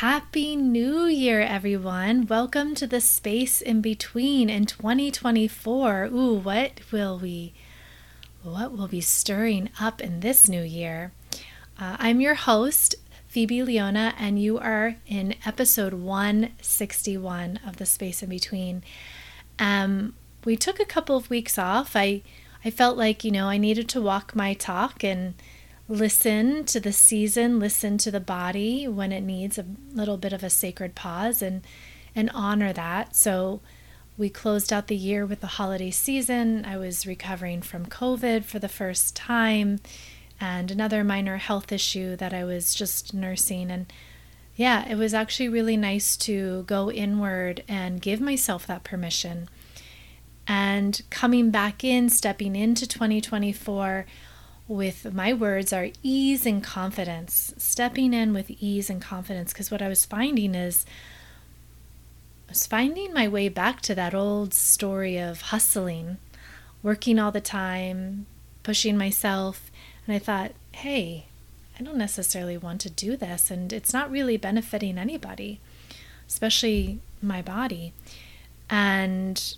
Happy New Year, everyone. Welcome to the space in between in 2024. Ooh, what will we what will be stirring up in this new year? Uh, I'm your host, Phoebe Leona, and you are in episode 161 of the space in between. Um, we took a couple of weeks off. I I felt like, you know, I needed to walk my talk and listen to the season, listen to the body when it needs a little bit of a sacred pause and and honor that. So we closed out the year with the holiday season. I was recovering from COVID for the first time and another minor health issue that I was just nursing and yeah, it was actually really nice to go inward and give myself that permission. And coming back in, stepping into 2024 with my words are ease and confidence, stepping in with ease and confidence. Because what I was finding is, I was finding my way back to that old story of hustling, working all the time, pushing myself. And I thought, hey, I don't necessarily want to do this. And it's not really benefiting anybody, especially my body. And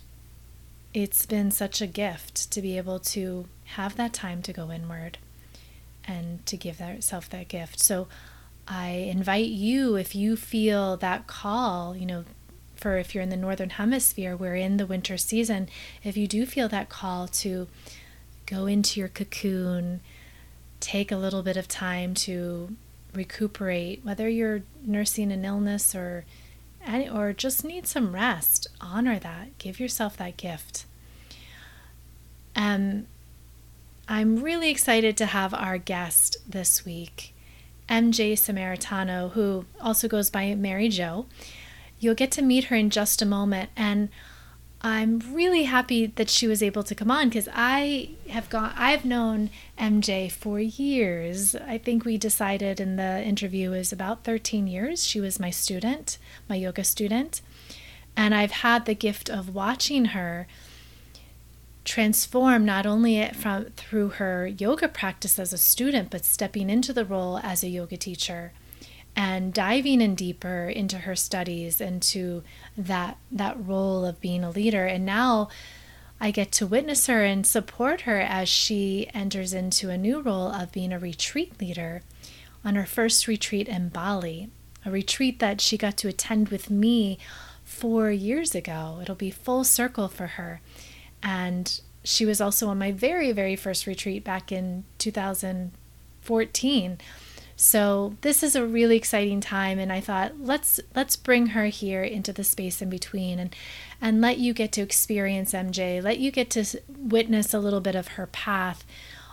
it's been such a gift to be able to have that time to go inward and to give yourself that gift. So I invite you, if you feel that call, you know, for if you're in the northern hemisphere, we're in the winter season, if you do feel that call to go into your cocoon, take a little bit of time to recuperate, whether you're nursing an illness or or just need some rest, honor that. Give yourself that gift. Um, I'm really excited to have our guest this week, MJ Samaritano, who also goes by Mary Jo. You'll get to meet her in just a moment, and I'm really happy that she was able to come on because I have gone I've known MJ for years. I think we decided in the interview is about 13 years. She was my student, my yoga student, and I've had the gift of watching her transform not only from through her yoga practice as a student but stepping into the role as a yoga teacher and diving in deeper into her studies into that that role of being a leader and now I get to witness her and support her as she enters into a new role of being a retreat leader on her first retreat in Bali, a retreat that she got to attend with me 4 years ago. It'll be full circle for her. And she was also on my very, very first retreat back in 2014. So this is a really exciting time and I thought let's let's bring her here into the space in between and and let you get to experience MJ, let you get to witness a little bit of her path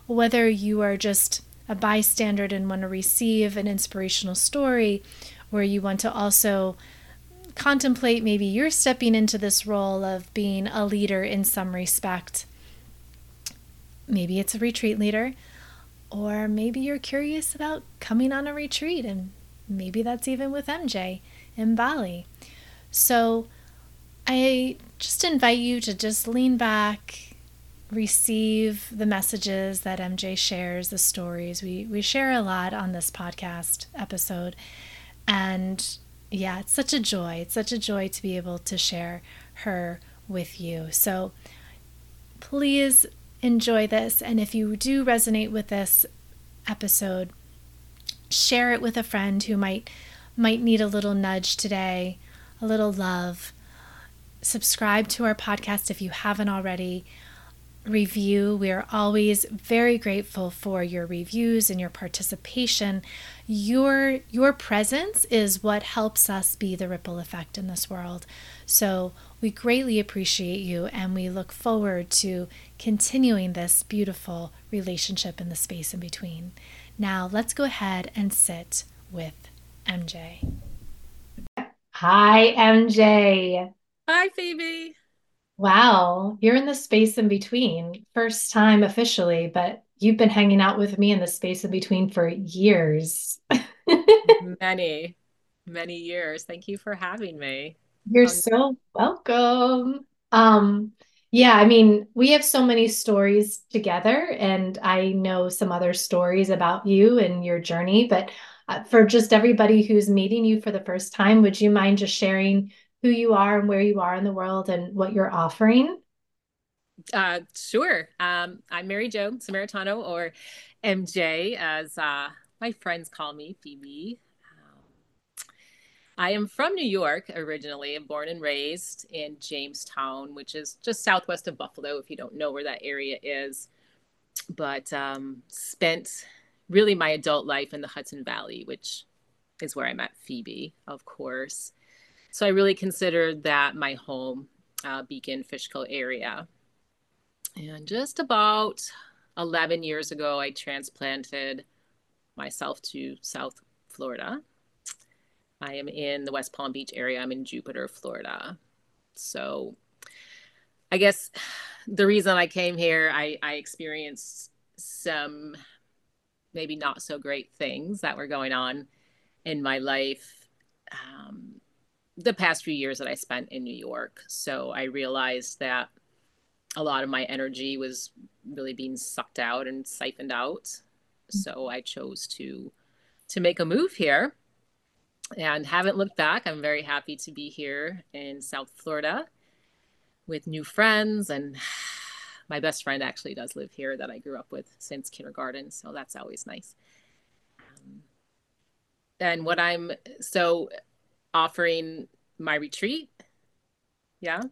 whether you are just a bystander and want to receive an inspirational story or you want to also contemplate maybe you're stepping into this role of being a leader in some respect. Maybe it's a retreat leader, or maybe you're curious about coming on a retreat, and maybe that's even with MJ in Bali. So I just invite you to just lean back, receive the messages that MJ shares, the stories. We, we share a lot on this podcast episode. And yeah, it's such a joy. It's such a joy to be able to share her with you. So please enjoy this. And if you do resonate with this episode, share it with a friend who might might need a little nudge today, a little love. Subscribe to our podcast if you haven't already review. We are always very grateful for your reviews and your participation. Your your presence is what helps us be the ripple effect in this world. So, we greatly appreciate you and we look forward to continuing this beautiful relationship in the space in between. Now, let's go ahead and sit with MJ. Hi, MJ. Hi, Phoebe. Wow, you're in the space in between. First time officially, but you've been hanging out with me in the space in between for years. many, many years. Thank you for having me. You're um, so welcome. Um, yeah, I mean, we have so many stories together, and I know some other stories about you and your journey, but uh, for just everybody who's meeting you for the first time, would you mind just sharing who you are and where you are in the world and what you're offering? Uh, sure. Um, I'm Mary Jo Samaritano, or MJ, as uh, my friends call me, Phoebe. Um, I am from New York originally. Born and raised in Jamestown, which is just southwest of Buffalo, if you don't know where that area is. But um, spent really my adult life in the Hudson Valley, which is where I met Phoebe, of course. So I really considered that my home, uh, Beacon Fishkill area. And just about 11 years ago, I transplanted myself to South Florida. I am in the West Palm Beach area. I'm in Jupiter, Florida. So I guess the reason I came here, I, I experienced some maybe not so great things that were going on in my life um, the past few years that I spent in New York. So I realized that a lot of my energy was really being sucked out and siphoned out. Mm-hmm. So I chose to to make a move here and haven't looked back. I'm very happy to be here in South Florida with new friends and my best friend actually does live here that I grew up with since kindergarten, so that's always nice. Um, and what I'm so offering my retreat, yeah,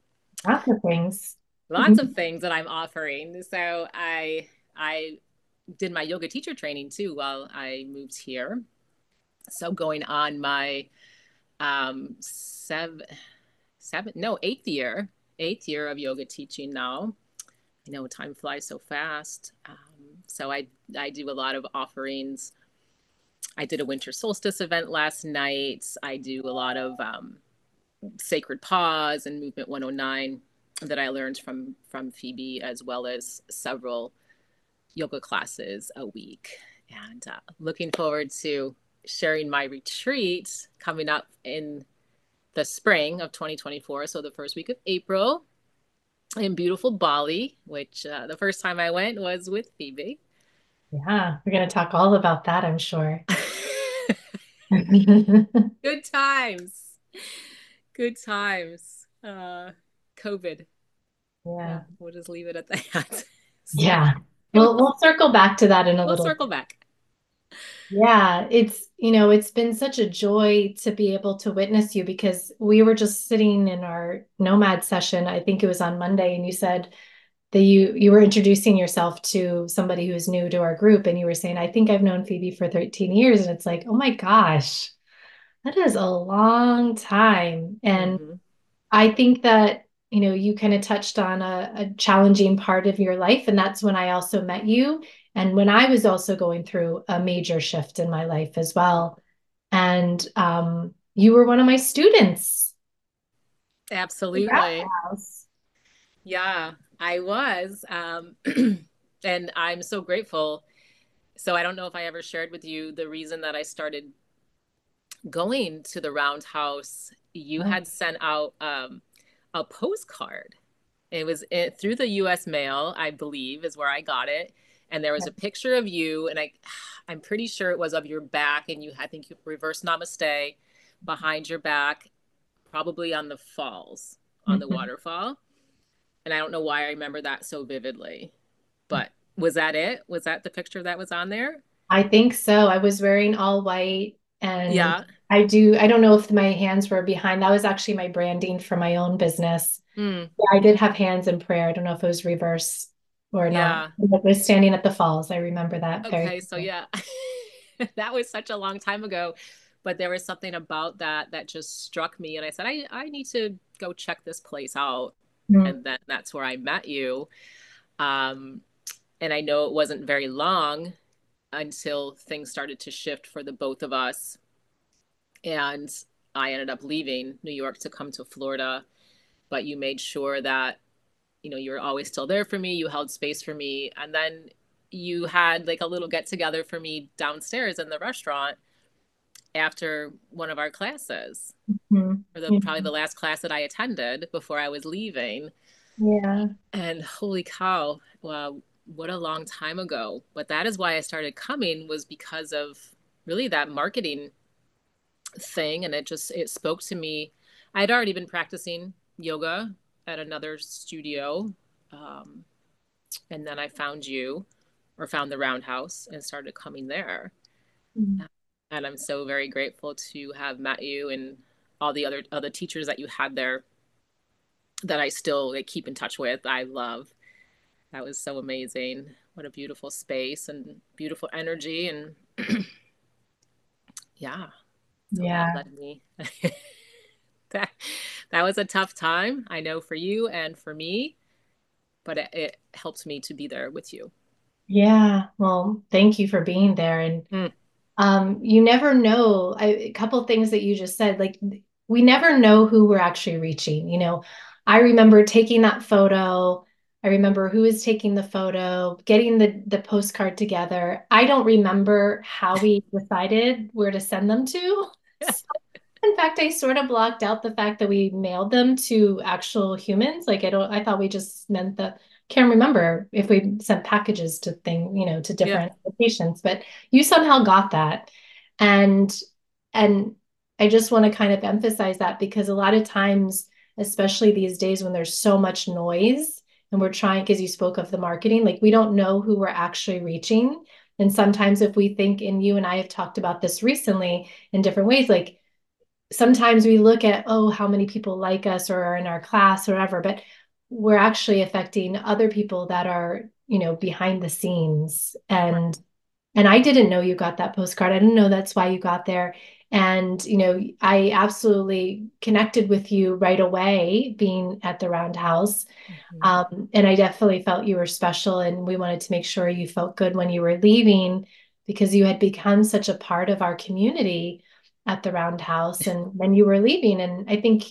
lots of things lots of things that I'm offering. So I I did my yoga teacher training too while I moved here. So going on my um seven seven no eighth year eighth year of yoga teaching now. I know time flies so fast. Um, so I I do a lot of offerings. I did a winter solstice event last night. I do a lot of um, sacred pause and movement 109 that I learned from from Phoebe, as well as several yoga classes a week. And uh, looking forward to sharing my retreat coming up in the spring of 2024. So the first week of April in beautiful Bali, which uh, the first time I went was with Phoebe. Yeah, we're going to talk all about that, I'm sure. Good times. Good times. Uh, COVID. Yeah. yeah. We'll just leave it at that. so, yeah. We'll we'll circle back to that in a little bit. we'll circle back. Yeah, it's you know, it's been such a joy to be able to witness you because we were just sitting in our nomad session. I think it was on Monday, and you said that you you were introducing yourself to somebody who's new to our group, and you were saying, "I think I've known Phoebe for 13 years," and it's like, oh my gosh, that is a long time, and mm-hmm. I think that you know, you kind of touched on a, a, challenging part of your life. And that's when I also met you. And when I was also going through a major shift in my life as well. And um, you were one of my students. Absolutely. Yeah, I was. Um, and I'm so grateful. So I don't know if I ever shared with you the reason that I started going to the Roundhouse. You oh. had sent out um, a postcard. It was it, through the U.S. mail, I believe, is where I got it. And there was a picture of you, and I, I'm pretty sure it was of your back, and you, I think, you reverse namaste behind your back, probably on the falls, on the mm-hmm. waterfall. And I don't know why I remember that so vividly, but was that it? Was that the picture that was on there? I think so. I was wearing all white and yeah. I do, I don't know if my hands were behind. That was actually my branding for my own business. Mm. Yeah, I did have hands in prayer. I don't know if it was reverse or yeah. not. I was standing at the falls. I remember that. Okay, so yeah, that was such a long time ago, but there was something about that that just struck me, and I said, I I need to go check this place out, mm. and then that's where I met you. Um, and I know it wasn't very long until things started to shift for the both of us. And I ended up leaving New York to come to Florida. But you made sure that, you know, you were always still there for me. You held space for me. And then you had like a little get together for me downstairs in the restaurant after one of our classes mm-hmm. or the, mm-hmm. probably the last class that I attended before I was leaving. Yeah. And holy cow, well, what a long time ago. But that is why I started coming was because of really that marketing thing and it just it spoke to me i'd already been practicing yoga at another studio um, and then i found you or found the roundhouse and started coming there mm-hmm. and i'm so very grateful to have met you and all the other other teachers that you had there that i still like, keep in touch with i love that was so amazing. What a beautiful space and beautiful energy and yeah. Yeah. that that was a tough time i know for you and for me but it, it helped me to be there with you. Yeah. Well thank you for being there. And mm. um you never know. I, a couple things that you just said like we never know who we're actually reaching you know. I remember taking that photo I remember who was taking the photo, getting the the postcard together. I don't remember how we decided where to send them to. in fact, I sort of blocked out the fact that we mailed them to actual humans. Like I don't I thought we just meant the, can't remember if we sent packages to thing, you know, to different yeah. locations, but you somehow got that. And and I just want to kind of emphasize that because a lot of times, especially these days when there's so much noise, and we're trying because you spoke of the marketing like we don't know who we're actually reaching. And sometimes if we think and you and i have talked about this recently in different ways like sometimes we look at oh how many people like us or are in our class or whatever but we're actually affecting other people that are you know behind the scenes. And and i didn't know you got that postcard. I didn't know that's why you got there and, you know, I absolutely connected with you right away being at the Roundhouse. Mm-hmm. Um, and I definitely felt you were special. And we wanted to make sure you felt good when you were leaving because you had become such a part of our community at the Roundhouse and when you were leaving. And I think,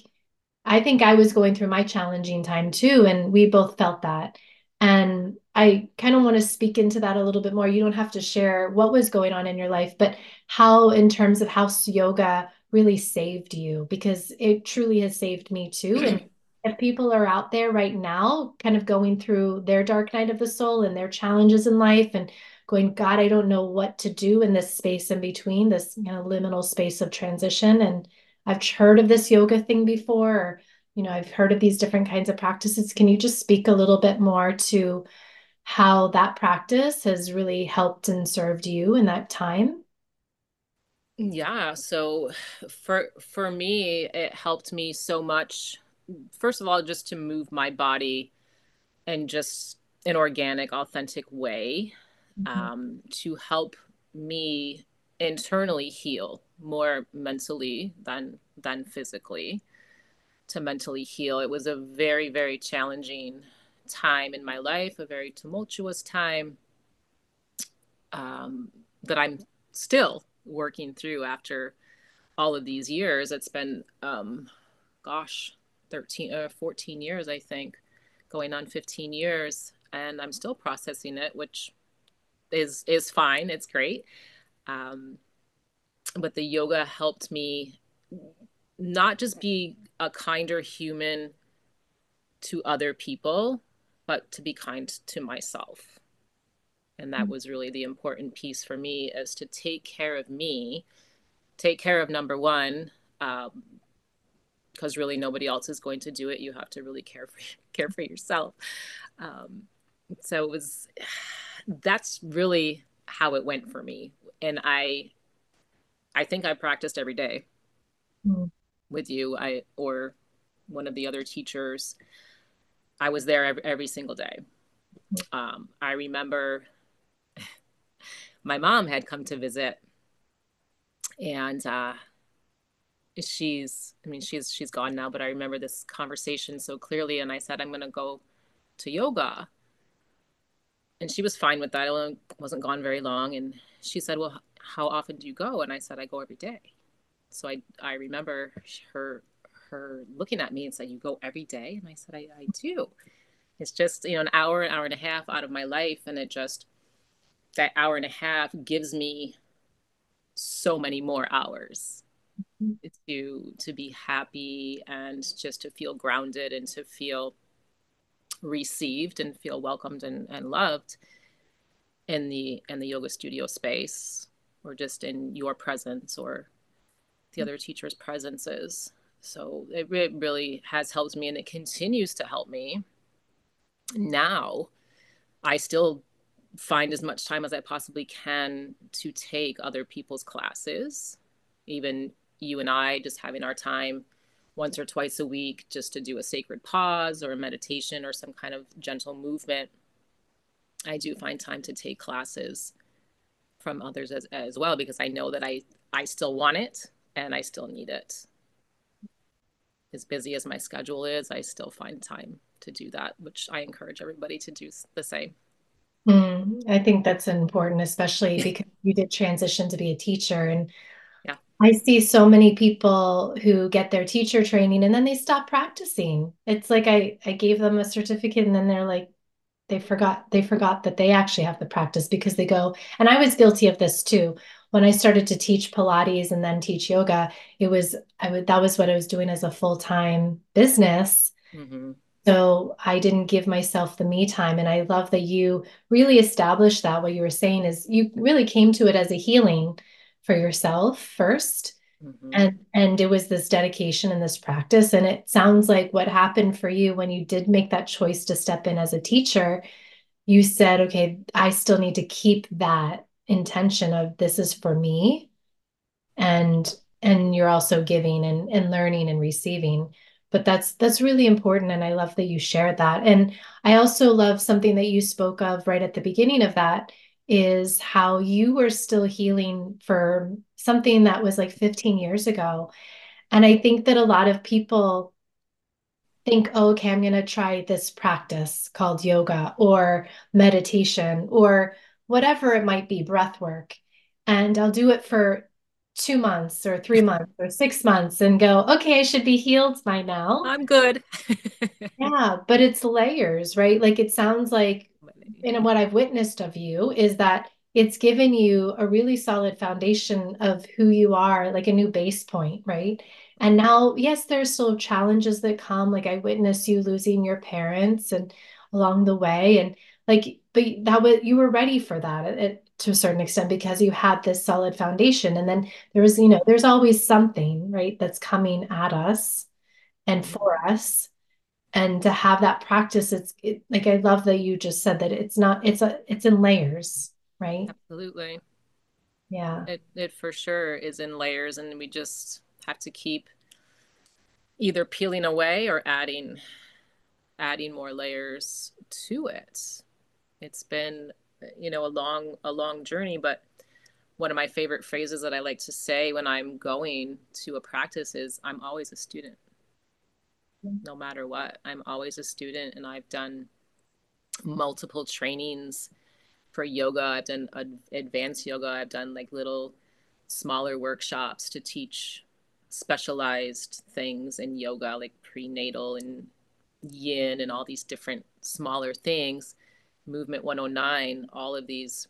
I think I was going through my challenging time too. And we both felt that. And I kind of want to speak into that a little bit more. You don't have to share what was going on in your life, but how, in terms of how yoga really saved you, because it truly has saved me too. And if people are out there right now, kind of going through their dark night of the soul and their challenges in life and going, God, I don't know what to do in this space in between, this you know, liminal space of transition. And I've heard of this yoga thing before, or you know, I've heard of these different kinds of practices. Can you just speak a little bit more to how that practice has really helped and served you in that time? Yeah, so for for me it helped me so much first of all just to move my body in just an organic authentic way mm-hmm. um, to help me internally heal more mentally than than physically to mentally heal. It was a very, very challenging time in my life, a very tumultuous time um, that I'm still working through after all of these years. It's been, um, gosh, 13, uh, 14 years, I think, going on 15 years, and I'm still processing it, which is is fine. It's great. Um, but the yoga helped me not just be a kinder human to other people, but to be kind to myself. And that mm-hmm. was really the important piece for me is to take care of me, take care of number one, because um, really nobody else is going to do it. You have to really care for care for yourself. Um, so it was that's really how it went for me, and I I think I practiced every day. Mm with you i or one of the other teachers. I was there every, every single day. Um, i remember my mom had come to visit and uh, she's i mean she's she's gone now but i remember this conversation so clearly and i said i'm going to go to yoga. And she was fine with that. I wasn't gone very long and she said well how often do you go? And i said i go every day so I I remember her her looking at me and saying, "You go every day?" And I said, "I, I do." It's just you know an hour, an hour and a half out of my life, and it just that hour and a half gives me so many more hours mm-hmm. to to be happy and just to feel grounded and to feel received and feel welcomed and, and loved in the in the yoga studio space or just in your presence or the other teacher's presences. So it really has helped me and it continues to help me. Now, I still find as much time as I possibly can to take other people's classes, even you and I just having our time once or twice a week just to do a sacred pause or a meditation or some kind of gentle movement. I do find time to take classes from others as, as well because I know that I I still want it and I still need it. As busy as my schedule is, I still find time to do that, which I encourage everybody to do the same. Mm, I think that's important, especially because you did transition to be a teacher. And yeah. I see so many people who get their teacher training and then they stop practicing. It's like I, I gave them a certificate and then they're like, they forgot they forgot that they actually have the practice because they go and I was guilty of this too. When I started to teach Pilates and then teach yoga, it was I would that was what I was doing as a full-time business. Mm-hmm. So I didn't give myself the me time. And I love that you really established that. What you were saying is you really came to it as a healing for yourself 1st mm-hmm. And and it was this dedication and this practice. And it sounds like what happened for you when you did make that choice to step in as a teacher, you said, okay, I still need to keep that intention of this is for me. And and you're also giving and, and learning and receiving but that's that's really important and i love that you shared that and i also love something that you spoke of right at the beginning of that is how you were still healing for something that was like 15 years ago and i think that a lot of people think oh, okay i'm going to try this practice called yoga or meditation or whatever it might be breath work and i'll do it for two months or three months or six months and go, okay, I should be healed by now. I'm good. yeah, but it's layers, right? Like it sounds like, and what I've witnessed of you is that it's given you a really solid foundation of who you are, like a new base point, right? And now, yes, there's still challenges that come. Like I witnessed you losing your parents and along the way, and like, but that was you were ready for that. It, to a certain extent because you had this solid foundation. And then there was you know there's always something right that's coming at us and mm-hmm. for us. And to have that practice it's it, like i love that you just said that it's not it's a it's in layers right? Absolutely. Yeah. It, it for sure is in layers and we just have to keep either peeling away or adding adding more layers to it it's been you know a long a long journey but one of my favorite phrases that i like to say when i'm going to a practice is i'm always a student. Mm-hmm. No matter what i'm always a student and i've done multiple trainings for yoga. I've done advanced yoga. I've done like little smaller workshops to teach specialized things in yoga like prenatal and yin and all these different smaller things Movement 109, all of these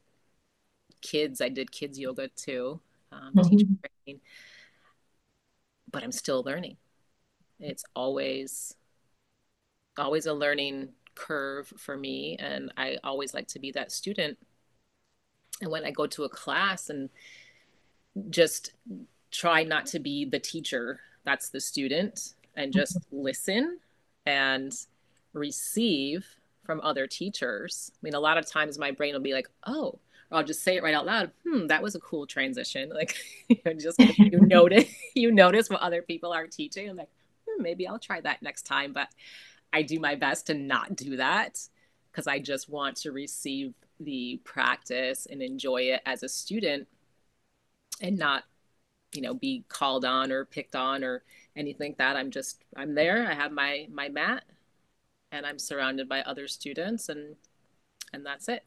kids, I did kids yoga too, um, mm-hmm. teacher training, but I'm still learning. It's always, always a learning curve for me. And I always like to be that student. And when I go to a class and just try not to be the teacher, that's the student, and just mm-hmm. listen and receive from other teachers. I mean, a lot of times my brain will be like, oh, or I'll just say it right out loud. Hmm, that was a cool transition. Like, you know, just you notice you notice what other people are teaching. I'm like, hmm, maybe I'll try that next time. But I do my best to not do that because I just want to receive the practice and enjoy it as a student and not, you know, be called on or picked on or anything like that. I'm just I'm there. I have my my mat and I'm surrounded by other students and and that's it.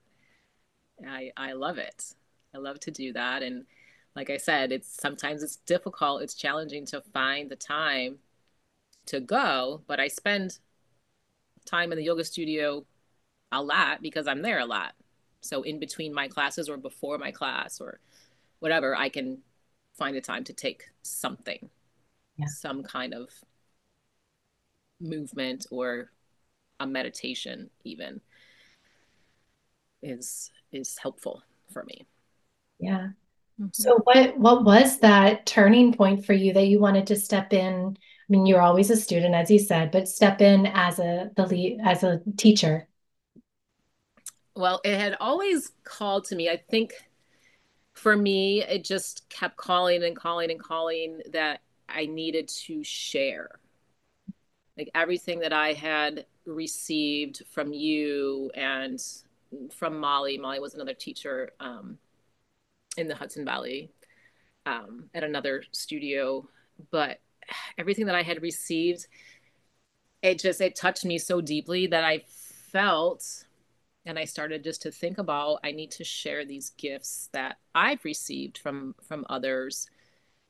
I I love it. I love to do that and like I said, it's sometimes it's difficult, it's challenging to find the time to go, but I spend time in the yoga studio a lot because I'm there a lot. So in between my classes or before my class or whatever, I can find a time to take something, yeah. some kind of movement or a meditation even is is helpful for me yeah Mm-hmm. So what what was that turning point for you that you wanted to step in? I mean, you're always a student, as you said, but step in as a the lead as a teacher. Well, it had always called to me. I think for me, it just kept calling and calling and calling that I needed to share. Like everything that I had received from you and from Molly. Molly was another teacher um, in the Hudson Valley um, at another studio, but everything that I had received, it just it touched me so deeply that I felt and I started just to think about I need to share these gifts that I've received from from others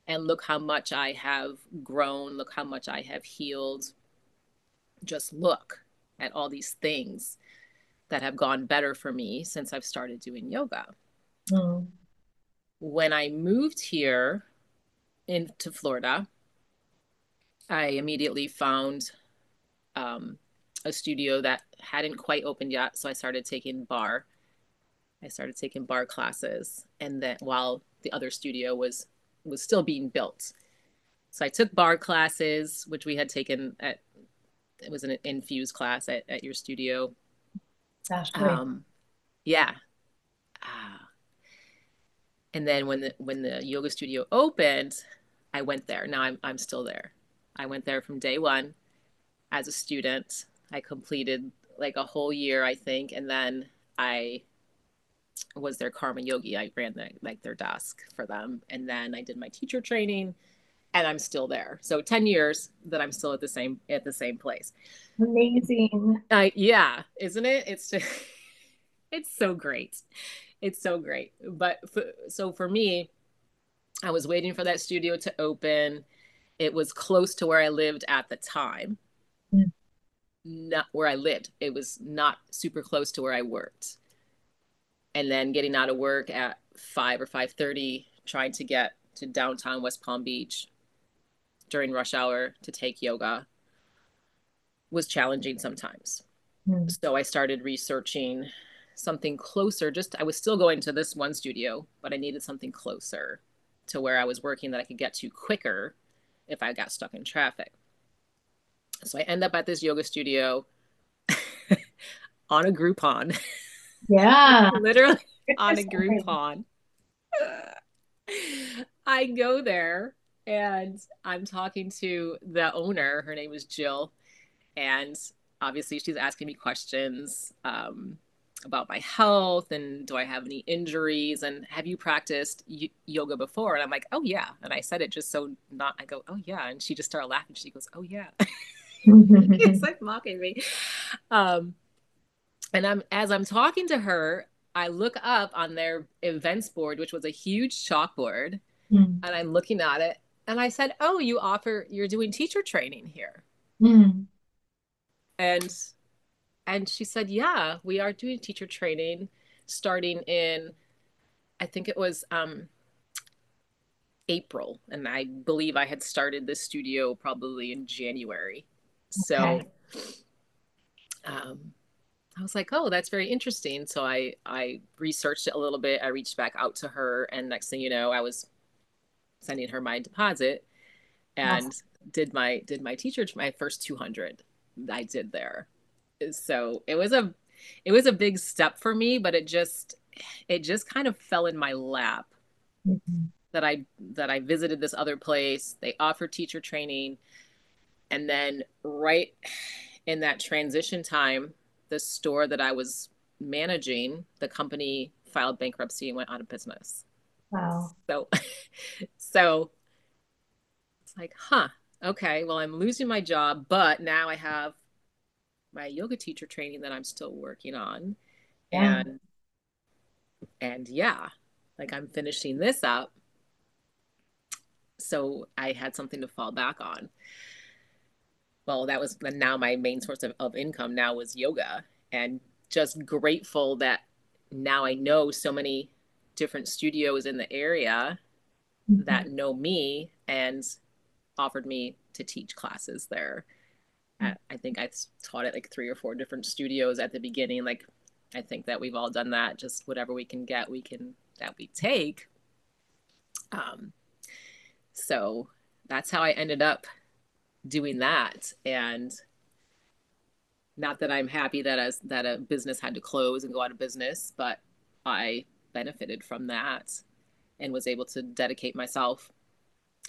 and look how much I have grown, look how much I have healed. Just look at all these things that have gone better for me since I've started doing yoga. Mm. When I moved here into Florida, I immediately found um, a studio that hadn't quite opened yet. So I started taking barre. I started taking barre classes, and then while the other studio was was still being built, so I took barre classes, which we had taken at it was an infused class at, at your studio. Gosh, um, yeah. Uh, and then when the when the yoga studio opened, I went there. Now I'm I'm still there. I went there from day one as a student I completed like a whole year, I think, and then I was their karma yogi. I ran the, like their desk for them, and then I did my teacher training, and I'm still there. So ten years that I'm still at the same at the same place. Amazing. Uh, yeah, isn't it? It's just, it's so great. It's so great. But for, so for me, I was waiting for that studio to open. It was close to where I lived at the time. Mm not where I lived. It was not super close to where I worked. And then getting out of work at five or five thirty, trying to get to downtown West Palm Beach during rush hour to take yoga was challenging sometimes. Mm. So I started researching something closer. Just I was still going to this one studio, but I needed something closer to where I was working that I could get to quicker if I got stuck in traffic. So I end up at this yoga studio on a Groupon. Yeah. Literally on a Groupon. I go there and I'm talking to the owner. Her name is Jill. And obviously, she's asking me questions um, about my health and do I have any injuries and have you practiced y- yoga before? And I'm like, oh, yeah. And I said it just so not, I go, oh, yeah. And she just started laughing. She goes, oh, yeah. it's like mocking me. Um, and I'm as I'm talking to her, I look up on their events board, which was a huge chalkboard, mm. and I'm looking at it, and I said, "Oh, you offer you're doing teacher training here," mm. and and she said, "Yeah, we are doing teacher training, starting in, I think it was um, April, and I believe I had started the studio probably in January." So um, I was like, oh, that's very interesting. So I I researched it a little bit. I reached back out to her, and next thing you know, I was sending her my deposit and awesome. did my did my teacher my first 200 I did there. So it was a it was a big step for me, but it just it just kind of fell in my lap. Mm-hmm. That I that I visited this other place. They offered teacher training and then right in that transition time, the store that I was managing, the company filed bankruptcy and went out of business. Wow. So so it's like, huh, okay, well I'm losing my job, but now I have my yoga teacher training that I'm still working on. Yeah. And and yeah, like I'm finishing this up. So I had something to fall back on well, that was now my main source of, of income now was yoga. And just grateful that now I know so many different studios in the area mm-hmm. that know me and offered me to teach classes there. Mm-hmm. I think I taught at like three or four different studios at the beginning. Like, I think that we've all done that. Just whatever we can get, we can that we take. Um, so that's how I ended up doing that. And not that I'm happy that as that a business had to close and go out of business, but I benefited from that and was able to dedicate myself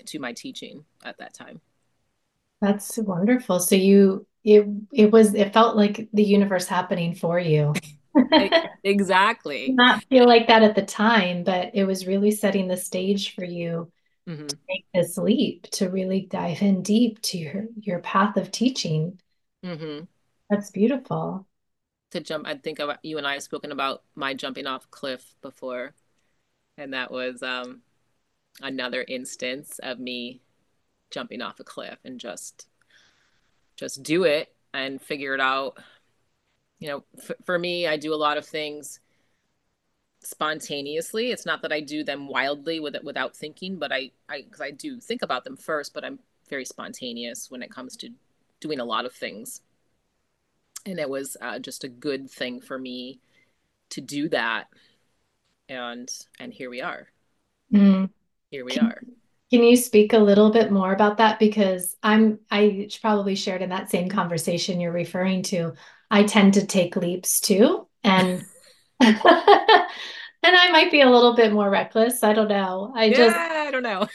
to my teaching at that time. That's wonderful. So you it it was it felt like the universe happening for you. exactly. Not feel like that at the time, but it was really setting the stage for you mm-hmm. to make this leap to really dive in deep to your your path of teaching. Mm-hmm. That's beautiful. To jump, I think you and I have spoken about my jumping off cliff before, and that was um, another instance of me jumping off a cliff and just just do it and figure it out. You know f- for me i do a lot of things spontaneously. It's not that i do them wildly with it without thinking but i i because i do think about them first but i'm very spontaneous when it comes to doing a lot of things. And it was uh, just a good thing for me to do that and and here we are mm. here we are can you speak a little bit more about that? Because I'm, I probably shared in that same conversation you're referring to. I tend to take leaps too. And and I might be a little bit more reckless. I don't know. I yeah, just I don't know.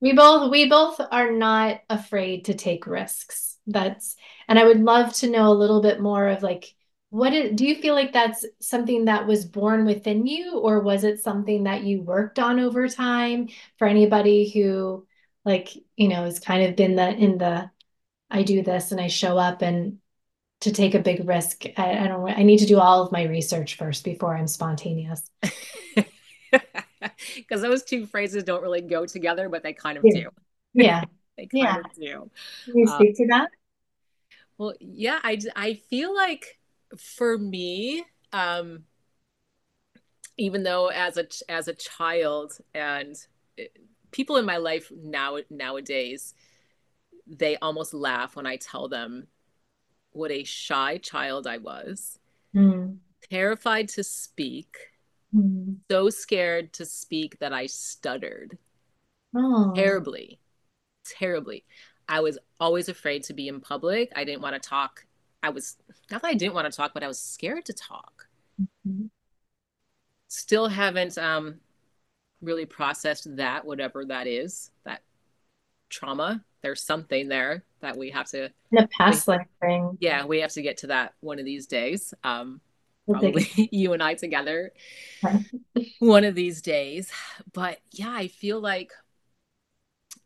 we both we both are not afraid to take risks. That's and I would love to know a little bit more of like what is, do you feel like that's something that was born within you or was it something that you worked on over time? For anybody who like you know has kind of been the in the i do this and i show up and to take a big risk i, I don't i need to do all of my research first before i'm spontaneous. Because those two phrases don't really go together but they kind of yeah. do. Yeah. They kind yeah. of do. Can you speak um, to that? well yeah i i feel like for me, um, even though as a as a child and eh, people in my life now nowadays, they almost laugh when I tell them what a shy child I was, mm. terrified to speak, mm. so scared to speak that I stuttered oh. terribly, terribly. I was always afraid to be in public. I didn't want to talk I was not that I didn't want to talk, but I was scared to talk. Mm-hmm. Still haven't um, really processed that, whatever that is, that trauma. There's something there that we have to. The past life thing. Yeah, we have to get to that one of these days. Um, probably you and I together one of these days. But yeah, I feel like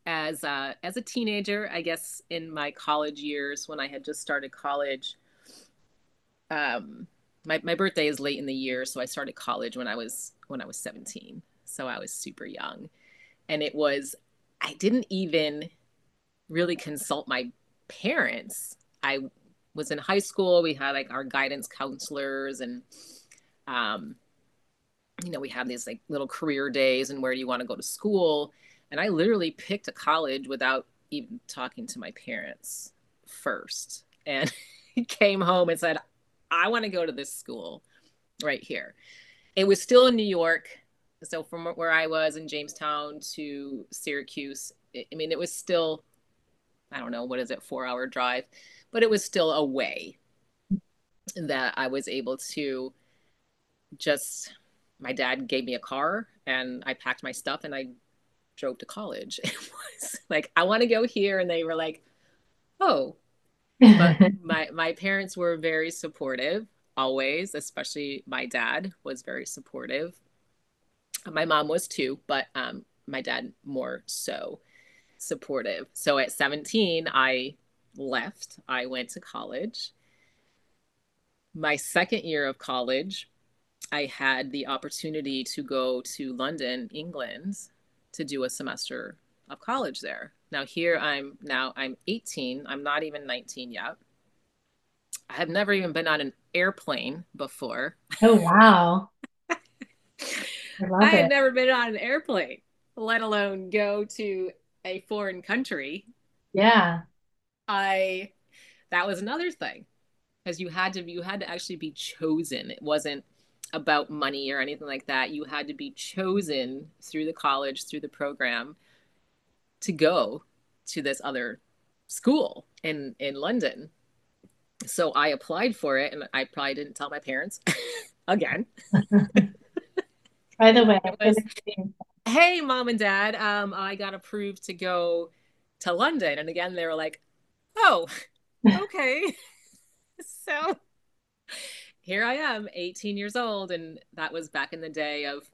as a, as a teenager, I guess in my college years when I had just started college, um, my, my birthday is late in the year. So I started college when I was, when I was 17. So I was super young and it was, I didn't even really consult my parents. I was in high school. We had like our guidance counselors and, um, you know, we had these like little career days and where do you want to go to school? And I literally picked a college without even talking to my parents first. And came home and said, I want to go to this school right here. It was still in New York. So from where I was in Jamestown to Syracuse, I mean, it was still, I don't know, what is it, four hour drive, but it was still a way that I was able to just, my dad gave me a car and I packed my stuff and I drove to college. It was like, I want to go here. And they were like, oh. But my, my parents were very supportive always, especially my dad was very supportive. My mom was too, but um, my dad more so supportive. So at 17, I left. I went to college. My second year of college, I had the opportunity to go to London, England, to do a semester of college there. Now here I'm now I'm 18. I'm not even 19 yet. I have never even been on an airplane before. Oh wow. I, I have never been on an airplane, let alone go to a foreign country. Yeah. I that was another thing. Because you had to you had to actually be chosen. It wasn't about money or anything like that. You had to be chosen through the college, through the program to go to this other school in in London. So I applied for it and I probably didn't tell my parents again. By the way, was, hey mom and dad, um, I got approved to go to London. And again, they were like, oh, okay. so here I am, 18 years old. And that was back in the day of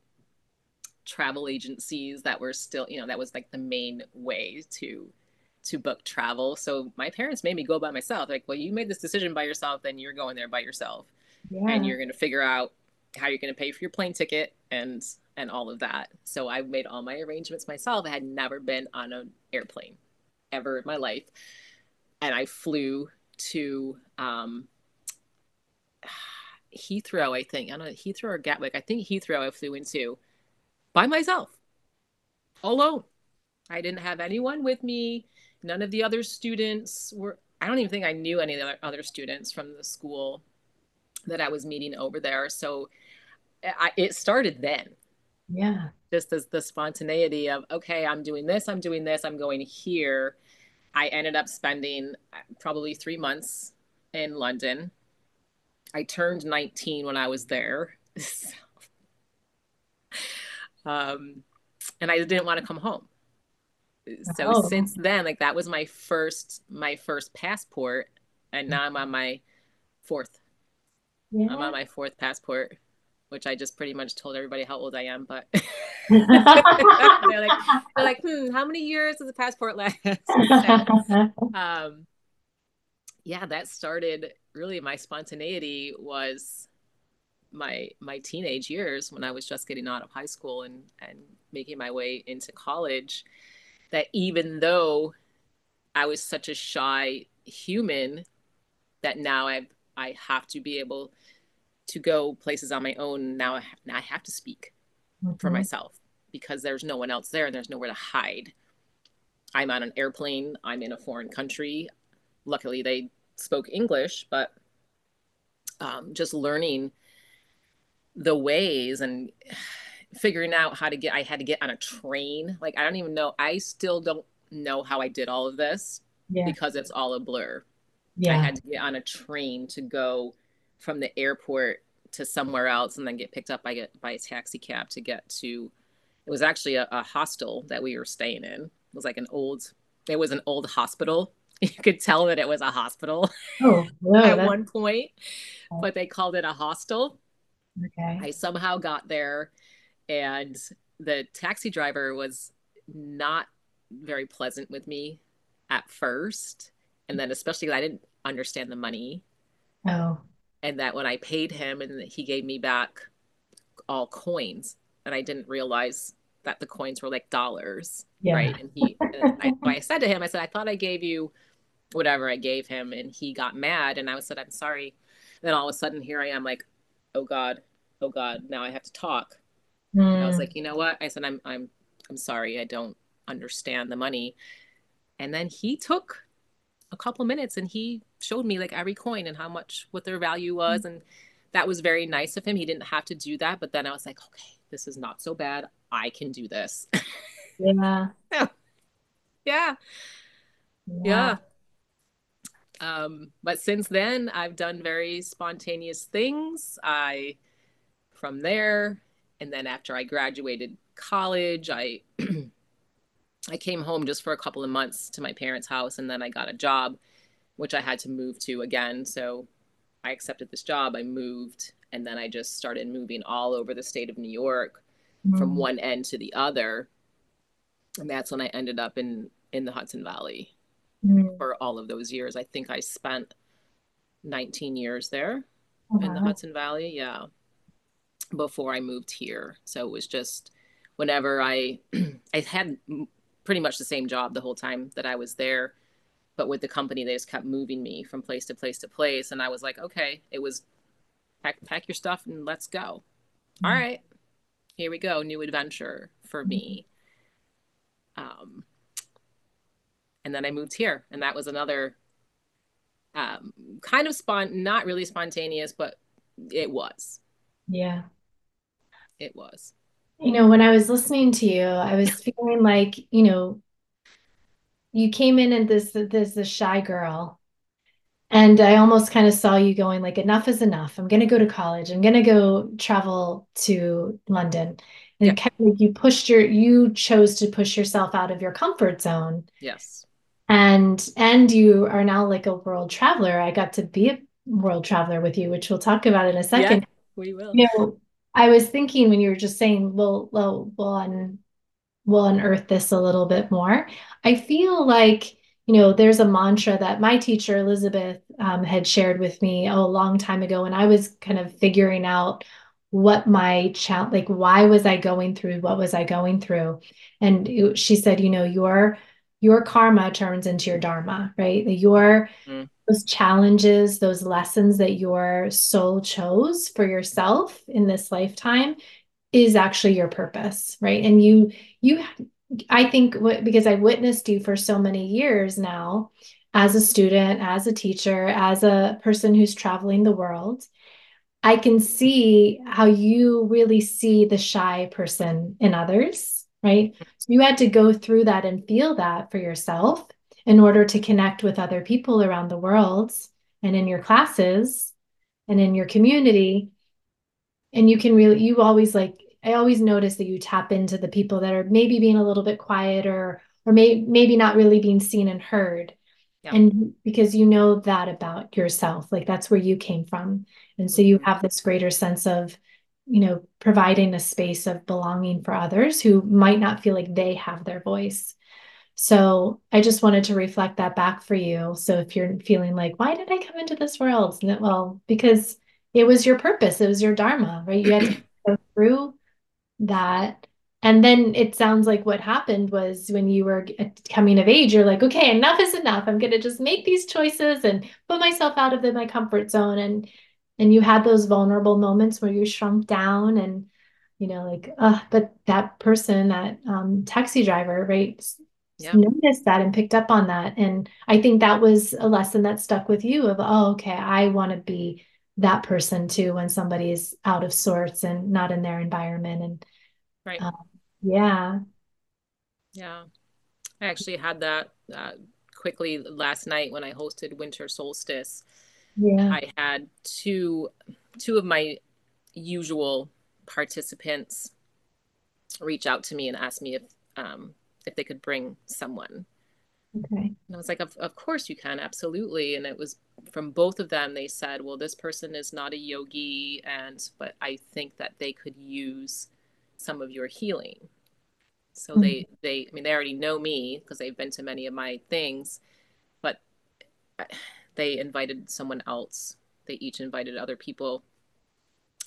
travel agencies that were still, you know, that was like the main way to to book travel. So my parents made me go by myself. Like, well, you made this decision by yourself, then you're going there by yourself. Yeah. And you're gonna figure out how you're gonna pay for your plane ticket and and all of that. So I made all my arrangements myself. I had never been on an airplane ever in my life. And I flew to um, Heathrow, I think. I don't know, Heathrow or Gatwick. I think Heathrow I flew into by myself, alone. I didn't have anyone with me. None of the other students were, I don't even think I knew any of the other students from the school that I was meeting over there. So I, it started then. Yeah. Just as the spontaneity of, okay, I'm doing this, I'm doing this, I'm going here. I ended up spending uh, probably three months in London. I turned 19 when I was there. um, and I didn't want to come home. So oh. since then, like that was my first my first passport, and now I'm on my fourth. Yeah. I'm on my fourth passport, which I just pretty much told everybody how old I am. But they're like, they're like, hmm, how many years does the passport last? um, yeah, that started really my spontaneity was my my teenage years when I was just getting out of high school and and making my way into college that even though I was such a shy human that now I I have to be able to go places on my own now I, now I have to speak mm-hmm. for myself because there's no one else there and there's nowhere to hide. I'm on an airplane, I'm in a foreign country. Luckily they spoke English, but um, just learning the ways and figuring out how to get i had to get on a train like i don't even know i still don't know how i did all of this yeah. because it's all a blur yeah. i had to get on a train to go from the airport to somewhere else and then get picked up by, by a taxi cab to get to it was actually a, a hostel that we were staying in it was like an old it was an old hospital you could tell that it was a hospital oh, at that's... one point oh. but they called it a hostel. Okay. I somehow got there and the taxi driver was not very pleasant with me at first and then especially i didn't understand the money. Oh. And that when i paid him and he gave me back all coins and i didn't realize that the coins were like dollars yeah. right? And he and I, I said to him i said i thought i gave you whatever i gave him and he got mad and i said i'm sorry then all of a sudden here i am like oh god oh god now i have to talk Mm. I was hmm. like, you know what? I said, I'm, I'm, I'm sorry. I don't understand the money. And then he took a couple minutes and he showed me like every coin and how much, what their value was. Mm. And that was very nice of him. He didn't have to do that. But then I was like, okay, this is not so bad. I can do this. Yeah. yeah. Yeah. Yeah. Um, but since then, I've done very spontaneous things. I, from there, and then after I graduated college, I I came home just for a couple of months to my parents' house, and then I got a job, which I had to move to again. So I accepted this job. I moved, and then I just started moving all over the state of New York, mm-hmm. from one end to the other, and that's when I ended up in in the Hudson Valley mm-hmm. for all of those years. I think I spent 19 years there in the. Hudson Valley. Yeah before I moved here. So it was just whenever I I had pretty much the same job the whole time that I was there, but with the company they just kept moving me from place to place to place, and I was like, okay, it was pack pack your stuff and let's go. Mm-hmm. All right, here we go, new adventure for me. Um, and then I moved here, and that was another um, kind of spont, not really spontaneous, but it was yeah. it was. You know, when I was listening to you, I was feeling like, you know, you came in and this this the shy girl. And I almost kind of saw you going like enough is enough. I'm gonna go to college. I'm gonna go travel to London. And Yeah. kind of you pushed your you chose to push yourself out of your comfort zone. Yes. And and you are now like a world traveler. I got to be a world traveler with you, which we'll talk about in a Yeah, second. we will. You know, I was thinking when you were just saying, we'll, we'll, we'll, un, we'll unearth this a little bit more. I feel like, you know, there's a mantra that my teacher, Elizabeth, um, had shared with me oh, a long time ago when I was kind of figuring out what my challenge, like, why was I going through what was I going through? And it, she said, you know, your your karma turns into your dharma, right? Your Mm. those challenges, those lessons that your soul chose for yourself in this lifetime is actually your purpose, right? And you, you, I think, what because I've witnessed you for so many years now, as a student, as a teacher, as a person who's traveling the world, I can see how you really see the shy person in others, right? You had to go through that and feel that for yourself in order to connect with other people around the world and in your classes and in your community. And you can really, you always like, I always notice that you tap into the people that are maybe being a little bit quieter or may, maybe not really being seen and heard. Yeah. And because you know that about yourself, like that's where you came from. And so you Mhm. have this greater sense of, you know, providing a space of belonging for others who might not feel like they have their voice. So I just wanted to reflect that back for you. So if you're feeling like, why did I come into this world? Well, because it was your purpose, it was your dharma, right? You had to go through that. And then it sounds like what happened was when you were uh, coming of age, you're like, okay, enough is enough. I'm going to just make these choices and put myself out of the, my comfort zone. And and you had those vulnerable moments where you shrunk down and you know like uh but that person that um taxi driver right Yeah. noticed that and picked up on that and i think that was a lesson that stuck with you of oh okay i want to be that person too when somebody's out of sorts and not in their environment and Right. um, yeah Yeah. I actually had that uh, quickly last night when I hosted Winter Solstice. Yeah I had two two of my usual participants reach out to me and ask me if um, if they could bring someone. okay And I was like, of, of course you can, absolutely. And it was from both of them. They said, well, this person is not a yogi, and but I think that they could use some of your healing. So they they I mean they already know me because they've been to many of my things, but they invited someone else. They each invited other people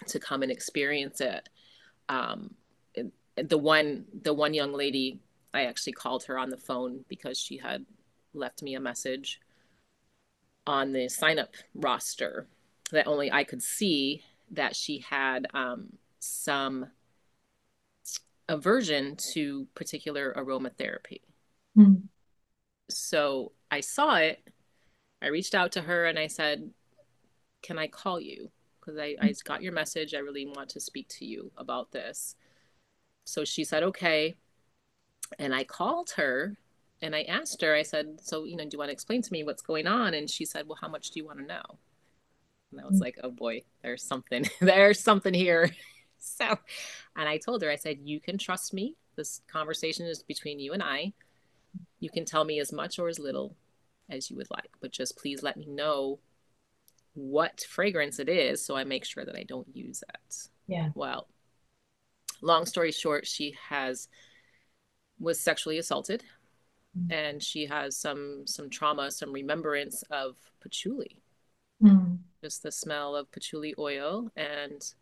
to come and experience it. Um, and the one the one young lady, I actually called her on the phone because she had left me a message on the sign up roster that only I could see that she had um, some aversion to particular aromatherapy. Mm. So I saw it. I reached out to her and I said, Can I call you? Because I, I got your message. I really want to speak to you about this. So she said, Okay. And I called her and I asked her, I said, So, you know, do you want to explain to me what's going on? And she said, Well, how much do you want to know? And I was like, Oh boy, there's something, there's something here. So, and I told her, I said, You can trust me. This conversation is between you and I. You can tell me as much or as little as you would like, but just please let me know what fragrance it is so I make sure that I don't use it. yeah Well, long story short, she has was sexually assaulted Mm. and she has some some trauma, some remembrance of patchouli, Mm. just the smell of patchouli oil and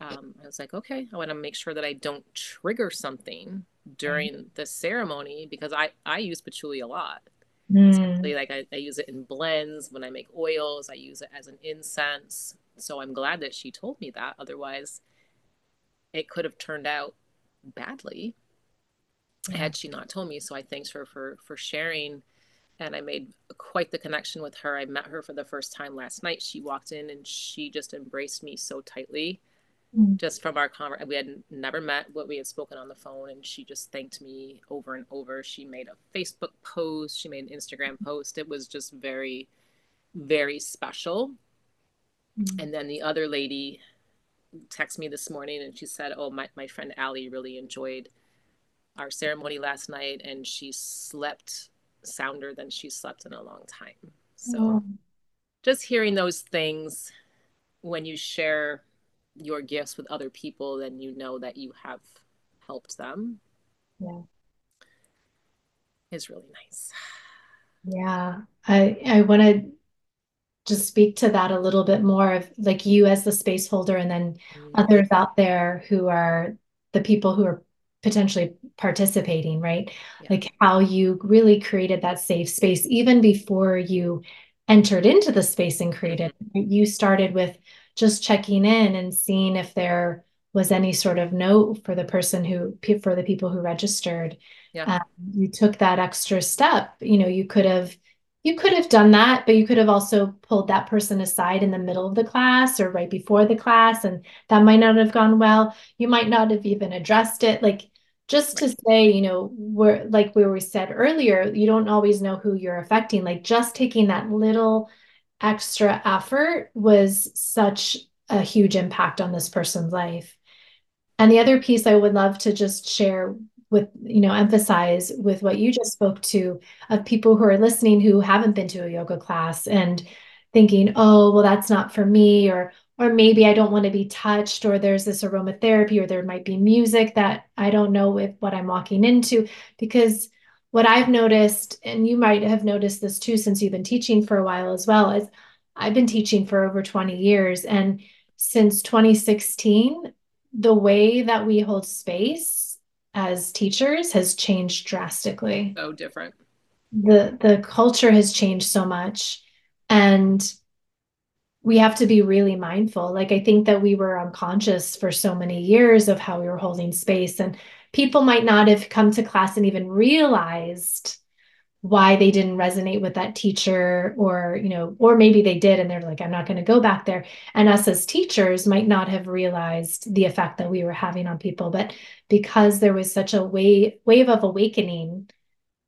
um, I was like, okay, I want to make sure that I don't trigger something during the ceremony because I I use patchouli a lot. Mm. like I, I use it in blends when I make oils. I use it as an incense. So I'm glad that she told me that. Otherwise, it could have turned out badly Yeah. had she not told me. So I thanks her for for sharing. And I made quite the connection with her. I met her for the first time last night. She walked in and she just embraced me so tightly. Mm. just from our conversation. We had never met, what we had spoken on the phone, and she just thanked me over and over. She made a Facebook post, she made an Instagram post. It was just very, very special. Mm. And then the other lady texted me this morning and she said, Oh, my, my friend Allie really enjoyed our ceremony last night and she slept sounder than she slept in a long time. So oh. just hearing those things when you share your gifts with other people, then you know that you have helped them. Yeah. Is really nice. Yeah. I I want to just speak to that a little bit more of like you as the space holder and then mm-hmm. others out there who are the people who are potentially participating, right? Yeah. Like how you really created that safe space even before you entered into the space and created. Mm-hmm. You started with just checking in and seeing if there was any sort of note for the person who for the people who registered. Yeah. Um, you took that extra step. You know, you could have you could have done that, but you could have also pulled that person aside in the middle of the class or right before the class, and that might not have gone well. You might not have even addressed it. Like just to say, you know, we're like we said earlier, you don't always know who you're affecting. Like just taking that little extra effort was such a huge impact on this person's life. And the other piece I would love to just share with you know emphasize with what you just spoke to of people who are listening who haven't been to a yoga class and thinking oh well that's not for me or or maybe I don't want to be touched or there's this aromatherapy or there might be music that I don't know if what I'm walking into because what I've noticed and you might have noticed this too since you've been teaching for a while as well is I've been teaching for over 20 years and since 2016 the way that we hold space as teachers has changed drastically. So different. The the culture has changed so much and we have to be really mindful. Like I think that we were unconscious for so many years of how we were holding space and people might not have come to class and even realized why they didn't resonate with that teacher or you know or maybe they did and they're like i'm not going to go back there. And us as teachers might not have realized the effect that we were having on people but because there was such a wave wave of awakening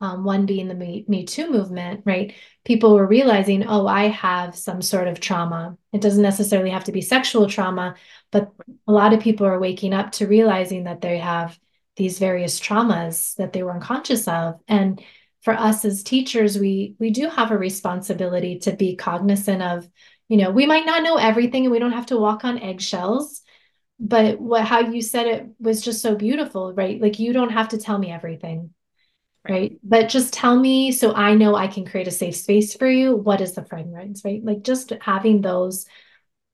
um, one being the me, me too movement right people were realizing oh i have some sort of trauma. It doesn't necessarily have to be sexual trauma but a lot of people are waking up to realizing that they have these various traumas that they were unconscious of. And for us as teachers we we do have a responsibility to be cognizant of you know we might not know everything and we don't have to walk on eggshells but what how you said it was just so beautiful right? Like you don't have to tell me everything right, right? but just tell me so i know i can create a safe space for you. What is the fragrance right? Like just having those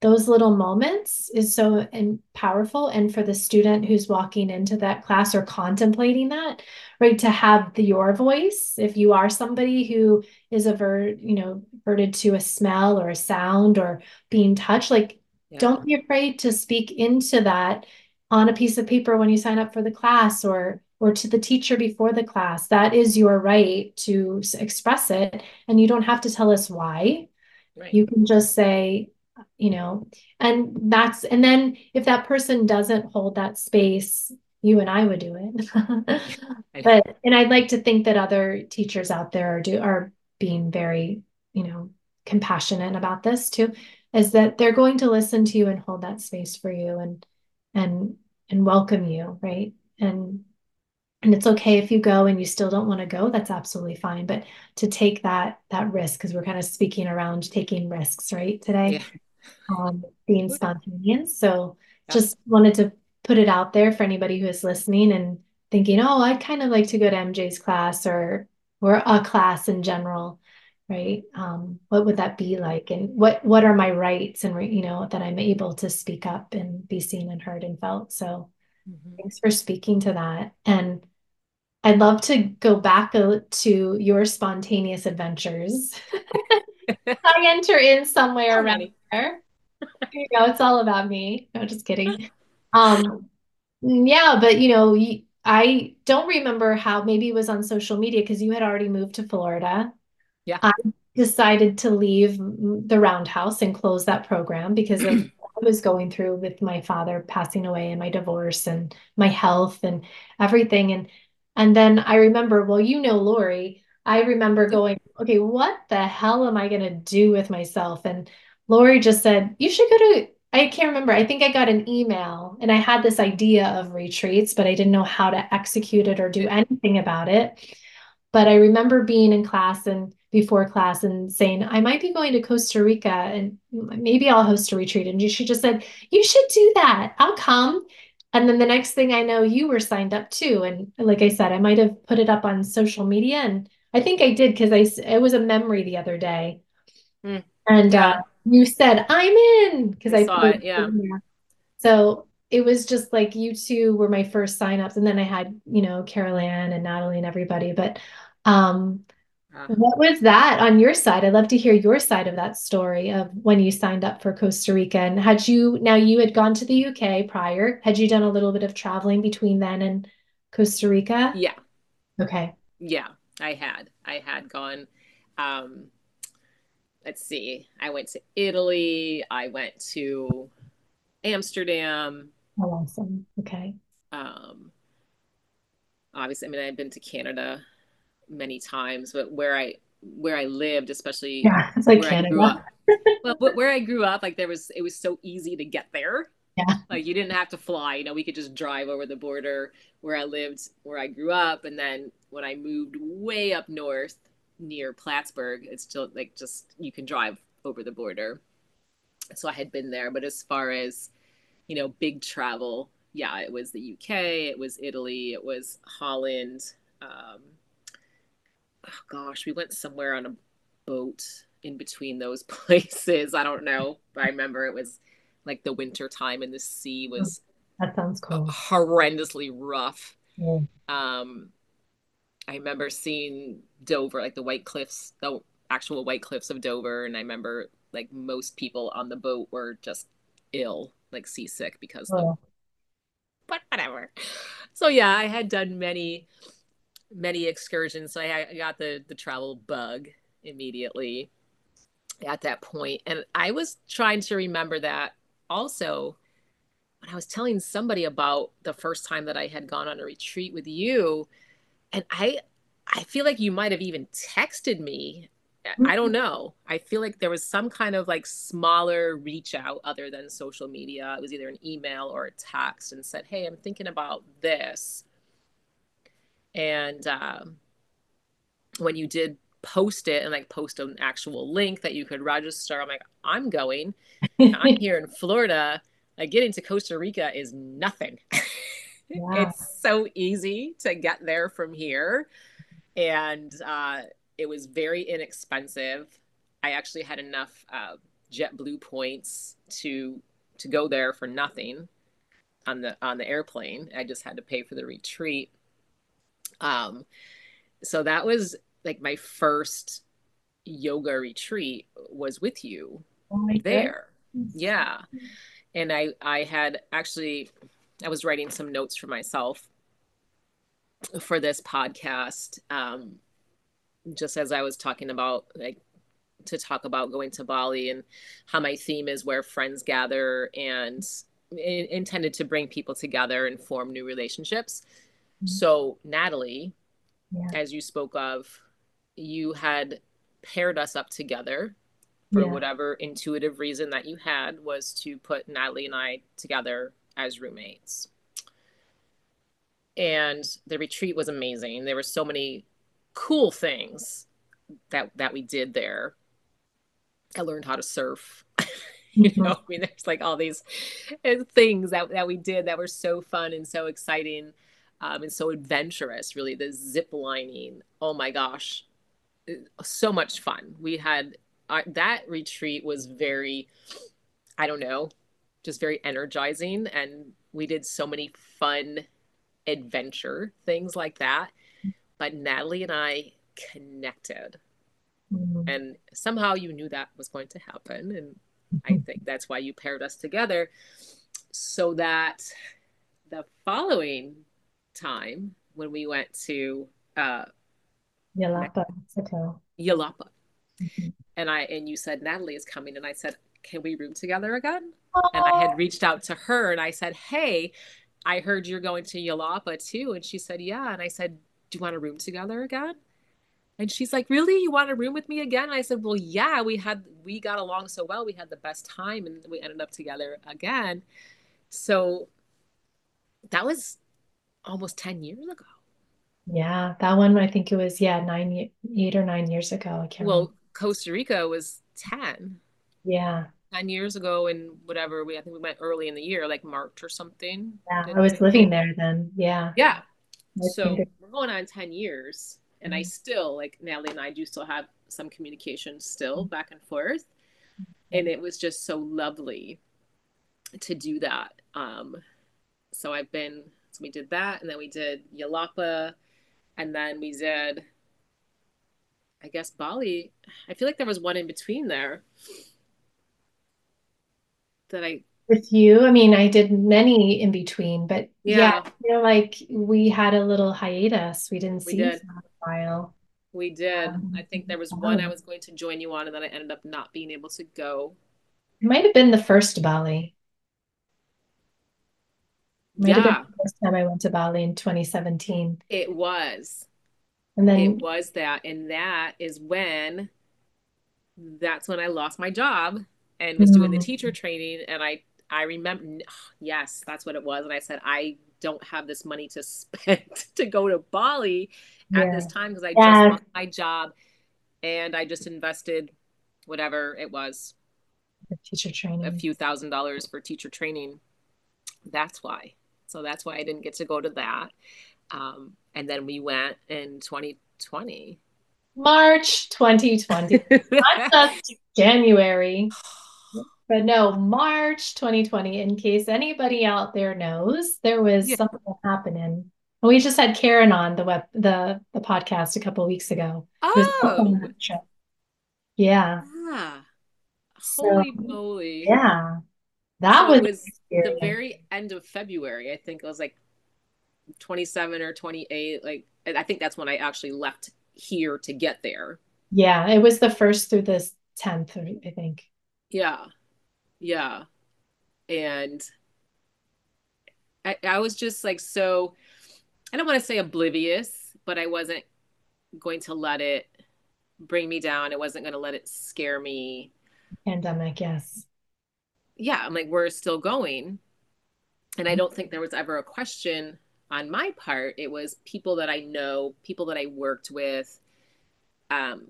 those little moments is so and powerful and for the student who's walking into that class or contemplating that right to have the your voice if you are somebody who is avert you know averted to a smell or a sound or being touched like yeah. don't be afraid to speak into that on a piece of paper when you sign up for the class or or to the teacher before the class that is your right to express it and you don't have to tell us why right. you can just say you know and that's and then if that person doesn't hold that space you and i would do it. But and i'd like to think that other teachers out there are do are being very you know compassionate about this too is that they're going to listen to you and hold that space for you and and and welcome you right? And and it's okay if you go and you still don't want to go that's absolutely fine but to take that that risk because we're kind of speaking around taking risks right today? Yeah um, being spontaneous. So yeah. just wanted to put it out there for anybody who is listening and thinking, oh, I'd kind of like to go to MJ's class or or a class in general, right? Um, what would that be like, and what what are my rights, and you know that I'm able to speak up and be seen and heard and felt. So mm-hmm. thanks for speaking to that, and I'd love to go back to your spontaneous adventures. I enter in somewhere around there. you know, it's all about me. No, just kidding. Um, yeah, but you know, I don't remember how maybe it was on social media because you had already moved to Florida. Yeah. I decided to leave the Roundhouse and close that program because of I was going through with my father passing away and my divorce and my health and everything. And and then I remember, well, you know, Lori, I remember going, okay, what the hell am I gonna do with myself? And Lori just said, you should go to I can't remember. I think I got an email and I had this idea of retreats, but I didn't know how to execute it or do anything about it. But I remember being in class and before class and saying, I might be going to Costa Rica and maybe I'll host a retreat. And she just said, You should do that. I'll come. And then the next thing I know, you were signed up too. And like I said, I might have put it up on social media. And I think I did because I it was a memory the other day. Mm. And uh, you said, I'm in because I, I saw it. Yeah. So it was just like you two were my first signups. And then I had, you know, Carol Ann and Natalie and everybody. But um, what was that on your side? I'd love to hear your side of that story of when you signed up for Costa Rica. And had you, now you had gone to the UK prior, had you done a little bit of traveling between then and Costa Rica? Yeah. Okay. Yeah, I had. I had gone. Um, let's see, I went to Italy, I went to Amsterdam. Oh, awesome. Okay. Um, obviously, I mean, I've been to Canada many times, but where I where I lived, especially yeah, it's like Canada. Up, well, but where I grew up, like there was it was so easy to get there. Yeah. Like you didn't have to fly, you know, we could just drive over the border where I lived, where I grew up, and then when I moved way up north near Plattsburgh, it's still like just you can drive over the border. So I had been there, but as far as you know, big travel, yeah, it was the UK, it was Italy, it was Holland. Um, oh gosh, we went somewhere on a boat in between those places. I don't know, but I remember it was like the winter time and the sea was that sounds cool. horrendously rough. Yeah. Um, I remember seeing Dover, like the White Cliffs, the actual White Cliffs of Dover, and I remember like most people on the boat were just ill, like seasick because. Oh. The... But whatever. So yeah, I had done many many excursions. So I, I got the the travel bug immediately at that point, and I was trying to remember that also when I was telling somebody about the first time that I had gone on a retreat with you, and I I feel like you might have even texted me. I don't mm-hmm. know. I feel like there was some kind of like smaller reach out other than social media. It was either an email or a text and said, Hey, I'm thinking about this and um, when you did post it and like post an actual link that you could register. I'm like i'm going. I'm here in florida. Like getting to costa rica is nothing. It's so easy to get there from here. And uh, it was very inexpensive. I actually had enough uh, jetblue points to to go there for nothing on the on the airplane. I just had to pay for the retreat. Um, so that was like my first yoga retreat was with you oh there. Yeah. And I I had actually I was writing some notes for myself for this podcast um just as I was talking about like to talk about going to Bali and how my theme is where friends gather and in, intended to bring people together and form new relationships. Mm-hmm. So, Natalie, yeah. as you spoke of, you had paired us up together for yeah. whatever intuitive reason that you had was to put Natalie and I together as roommates. And the retreat was amazing. There were so many cool things that that we did there. I learned how to surf. you know, I mean, there's like all these things that, that we did that were so fun and so exciting um, and so adventurous. Really, the zip lining. Oh my gosh, so much fun. We had uh, that retreat was very, I don't know, just very energizing, and we did so many fun adventure things like that. But Natalie and I connected. Mm-hmm. And somehow you knew that was going to happen. And I mm-hmm. think that's why you paired us together so that the following time when we went to uh, Yelapa, Mexico. Yelapa. Mm-hmm. And I and you said Natalie is coming, and I said, can we room together again? Oh. And I had reached out to her and I said, hey, I heard you're going to Yelapa too. And she said, yeah. And I said, do you want to room together again? And she's like, really? You want to room with me again? And I said, well, yeah, we had, we got along so well. We had the best time and we ended up together again. So that was almost 10 years ago. Yeah, that one I think it was yeah nine eight or nine years ago. I can't. Well, remember. Costa Rica was ten. Yeah. 10 years ago and whatever we I think we went early in the year like March or something. Yeah, I was living there then. Yeah. Yeah. So we're going on 10 years and I mm-hmm. still like Natalie and I do still have some communication still mm-hmm. back and forth. And it was just so lovely to do that. Um so I've been so we did that and then we did Yelapa and then we did I guess Bali. I feel like there was one in between there that I with you. I mean, I did many in between, but yeah, yeah I feel like we had a little hiatus. We didn't see we did. for a while. We did. Um, I think there was one I was going to join you on, and then I ended up not being able to go. It might have been the first Bali. Might yeah. Have been the first time I went to Bali in 2017. It was. And then it was that. And that is when that's when I lost my job and was mm-hmm. doing the mm-hmm. teacher training. And I I remember yes, that's what it was. And I said, I don't have this money to spend to go to Bali yeah. at this time because I yeah. just lost my job and I just invested whatever it was. For teacher training. A few thousand dollars for teacher training. That's why. So that's why I didn't get to go to that. Um, and then we went in 2020. March 2020. Not just January. But no, March 2020, in case anybody out there knows, there was yeah. something happening. We just had Karen on the web the the podcast a couple weeks ago. Oh, yeah. Ah, holy so, moly! Yeah, that so was, was the very end of February. I think it was like 27 or 28 like i think that's when i actually left here to get there. Yeah it was the first through the 10th i think. Yeah yeah. And I, I was just like so i don't want to say oblivious but i wasn't going to let it bring me down. It wasn't going to let it scare me. Pandemic yes yeah i'm like we're still going and i don't think there was ever a question on my part, it was people that I know, people that I worked with. Um,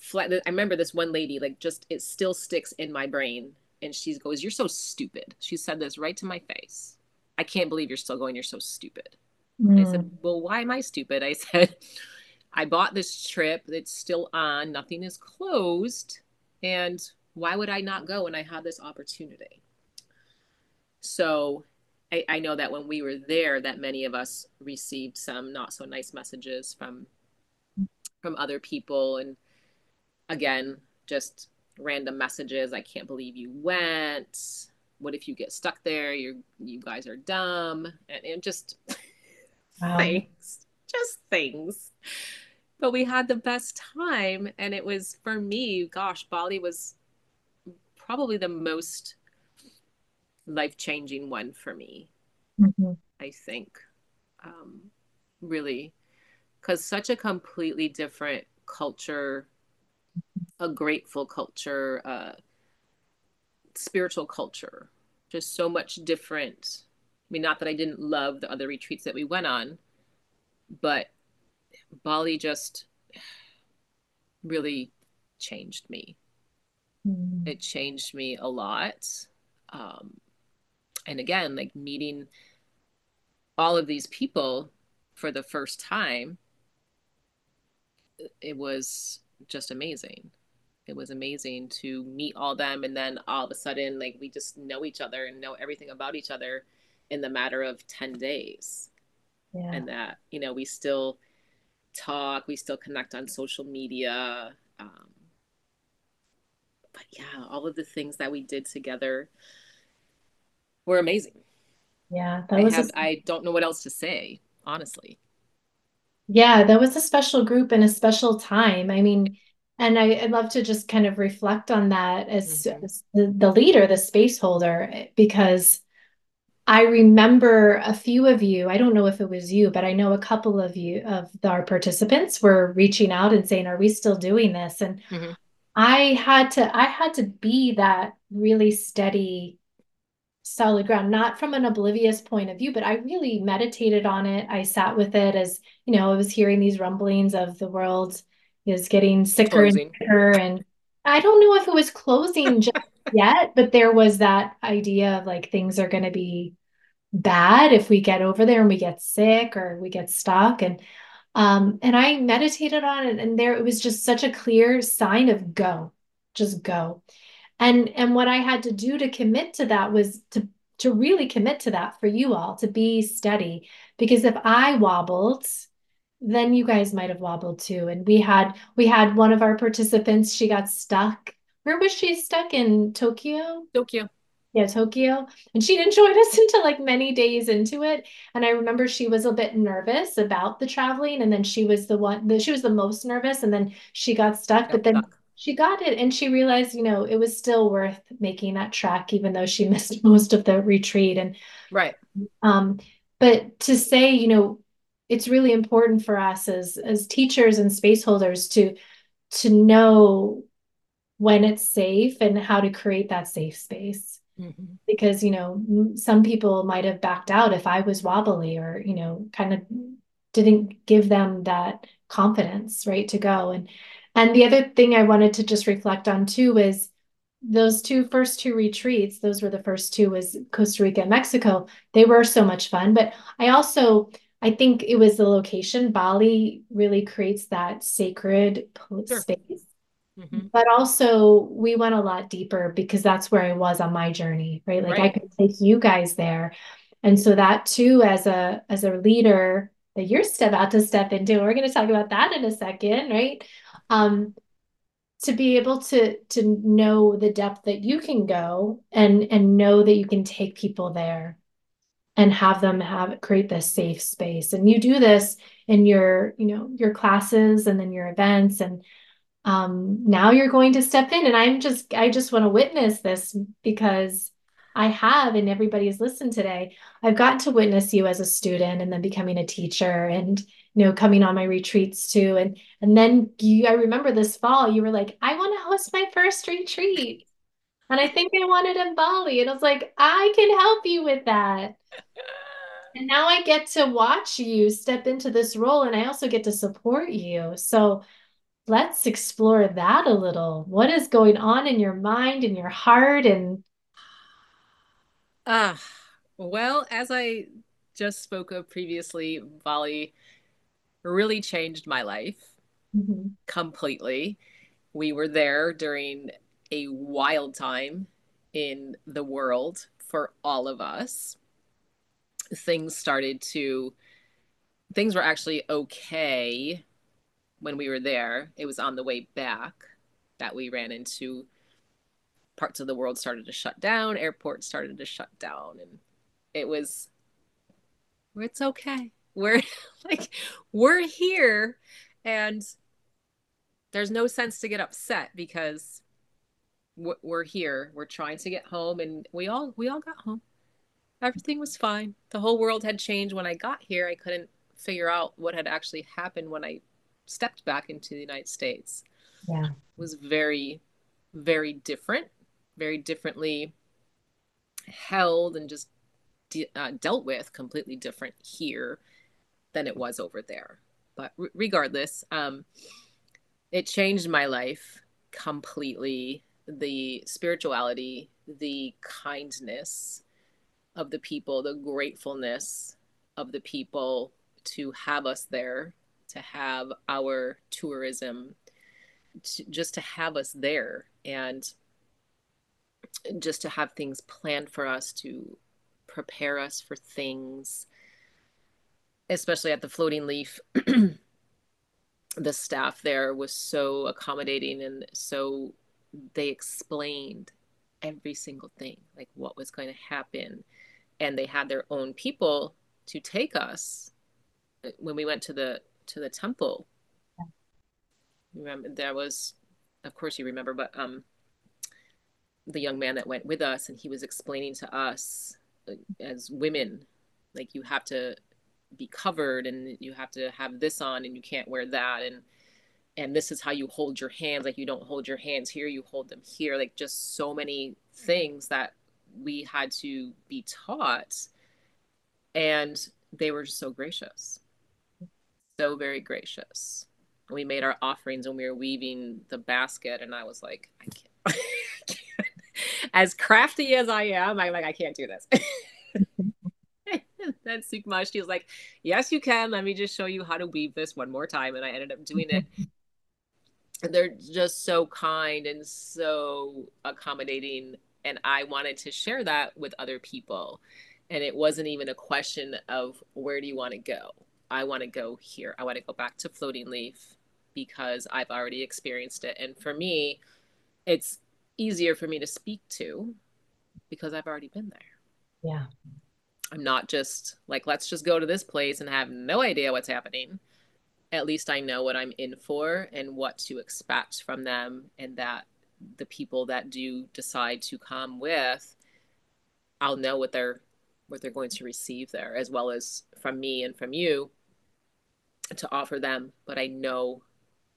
flat, I remember this one lady, like, just it still sticks in my brain. And she goes, You're so stupid. She said this right to my face. I can't believe you're still going. You're so stupid. Mm. I said, hmm. Well, why am I stupid? I said, I bought this trip. It's still on. Nothing is closed. And why would I not go when I have this opportunity? So I, I know that when we were there, that many of us received some not so nice messages from from other people, and again, just random messages. I can't believe you went. What if you get stuck there? You you guys are dumb, and, and just wow. things, just things. But we had the best time, and it was for me. Gosh, Bali was probably the most life changing one for me. Mm-hmm. I think, um, really, because such a completely different culture, a grateful culture, uh, spiritual culture, just so much different. I mean, not that I didn't love the other retreats that we went on, but Bali just really changed me. Mm. It changed me a lot. Um, and again like meeting all of these people for the first time it was just amazing it was amazing to meet all them and then all of a sudden like we just know each other and know everything about each other in the matter of 10 days yeah. and that you know we still talk we still connect on social media um, but yeah all of the things that we did together were amazing. Yeah, that I was. Have, a... I don't know what else to say, honestly. Yeah, that was a special group and a special time. I mean, and I, would love to just kind of reflect on that as, mm-hmm. as the, the leader, the space holder, because I remember a few of you, I don't know if it was you, but I know a couple of you of our participants were reaching out and saying, Are we still doing this? And mm-hmm. I had to, I had to be that really steady, solid ground, not from an oblivious point of view, but I really meditated on it. I sat with it as, you know, I was hearing these rumblings of the world is getting sicker closing. and sicker. And I don't know if it was closing just yet, but there was that idea of like things are going to be bad if we get over there and we get sick or we get stuck and um and I meditated on it and there it was just such a clear sign of go just go. And and what I had to do to commit to that was to to really commit to that for you all to be steady. Because if I wobbled then you guys might have wobbled too. And we had we had one of our participants she got stuck. Where was she stuck in? Tokyo? Tokyo yeah, Tokyo. And she didn't join us until like many days into it. And I remember she was a bit nervous about the traveling. And then she was the one the, she was the most nervous. And then she got stuck. but then she got it and she realized, you know, it was still worth making that track, even though she missed most of the retreat. And right. Um, but to say, you know, it's really important for us as as teachers and space holders to to know when it's safe and how to create that safe space Mm-hmm. Because, you know, some people might have backed out if I was wobbly or, you know, kind of didn't give them that confidence, right, to go. And and the other thing I wanted to just reflect on too was those two first two retreats, those were the first two was Costa Rica and Mexico. They were so much fun, but I also I think it was the location. Bali really creates that sacred sure. space Mm-hmm. But also, we went a lot deeper because that's where I was on my journey, right? Like right. I could take you guys there, and so that too, as a as a leader that you're step about to step into, we're going to talk about that in a second, right? Um, to be able to to know the depth that you can go and and know that you can take people there and have them have create this safe space and you do this in your you know your classes and then your events and um, now you're going to step in. And i'm just i just want to witness this because i have and everybody's listened today. I've gotten to witness you as a student and then becoming a teacher and you know coming on my retreats too. And and then you i remember this fall you were like i want to host my first retreat. And i think i wanted in bali. And i was like i can help you with that. And now i get to watch you step into this role and i also get to support you. So let's explore that a little. What is going on in your mind and your heart and ah uh, well, as I just spoke of previously, Bali really changed my life mm-hmm. completely. We were there during a wild time in the world for all of us. Things started to, things were actually okay when we were there. It was on the way back that we ran into parts of the world started to shut down, airports started to shut down, and it was it's okay. We're like we're here and there's no sense to get upset because we're here. We're trying to get home and we all we all got home. Everything was fine. The whole world had changed when I got here. I couldn't figure out what had actually happened when I stepped back into the United States yeah. was very, very different, very differently held and just de- uh, dealt with completely different here than it was over there. But r- regardless, um, it changed my life completely. The spirituality, the kindness of the people, the gratefulness of the people to have us there to have our tourism, to, just to have us there and just to have things planned for us to prepare us for things, especially at the Floating Leaf. the staff there was so accommodating and so they explained every single thing like what was going to happen and they had their own people to take us uh, when we went to the to the temple. Remember, there was of course you remember, but um, the young man that went with us, and he was explaining to us uh, as women, like you have to be covered and you have to have this on and you can't wear that and and this is how you hold your hands. Like you don't hold your hands here you hold them here. Like just so many things that we had to be taught. And they were just so gracious so very gracious we made our offerings when we were weaving the basket and i was like i can't, I can't. as crafty as i am i'm like i can't do this then Sukma, she was like, Yes, you can. Let me just show you how to weave this one more time. And I ended up doing it. and they're just so kind and so accommodating. And I wanted to share that with other people. And it wasn't even a question of where do you want to go? I want to go here. I want to go back to Floating Leaf because I've already experienced it. And for me, it's easier for me to speak to because I've already been there. Yeah. I'm not just like, let's just go to this place and have no idea what's happening. At least I know what I'm in for and what to expect from them, and that the people that do decide to come with, I'll know what they're what they're going to receive there, as well as from me and from you to offer them. But I know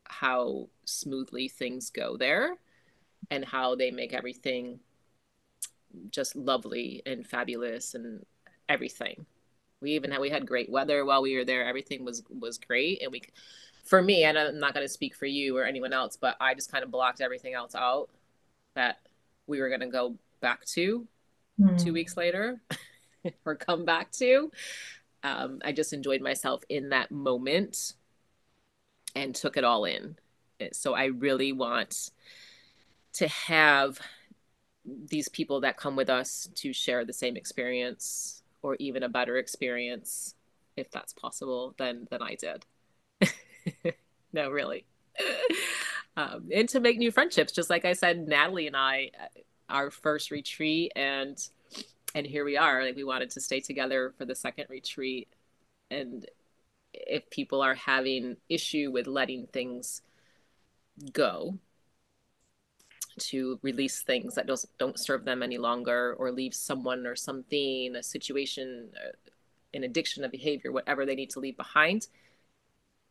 how smoothly things go there and how they make everything just lovely and fabulous and everything. We even had we had great weather while we were there. Everything was was great, and we, for me, and I'm not going to speak for you or anyone else, but I just kind of blocked everything else out that we were going to go back to mm. two weeks later or come back to. Um, I just enjoyed myself in that moment and took it all in. So I really want to have these people that come with us to share the same experience or even a better experience if that's possible than than I did. no, really. um, and to make new friendships, just like I said, Natalie and I, uh, our first retreat, and and here we are. Like we wanted to stay together for the second retreat, and if people are having issue with letting things go to release things that don't don't serve them any longer or leave someone or something a situation uh, an addiction a behavior whatever they need to leave behind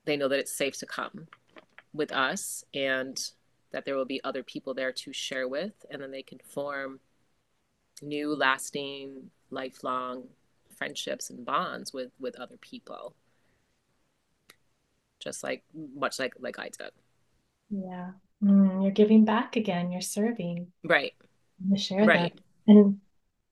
they know that it's safe to come with us and that there will be other people there to share with and then they can form new lasting lifelong friendships and bonds with with other people just like much like like i did yeah Mm, you're giving back again. You're serving. Right. To share right. that. And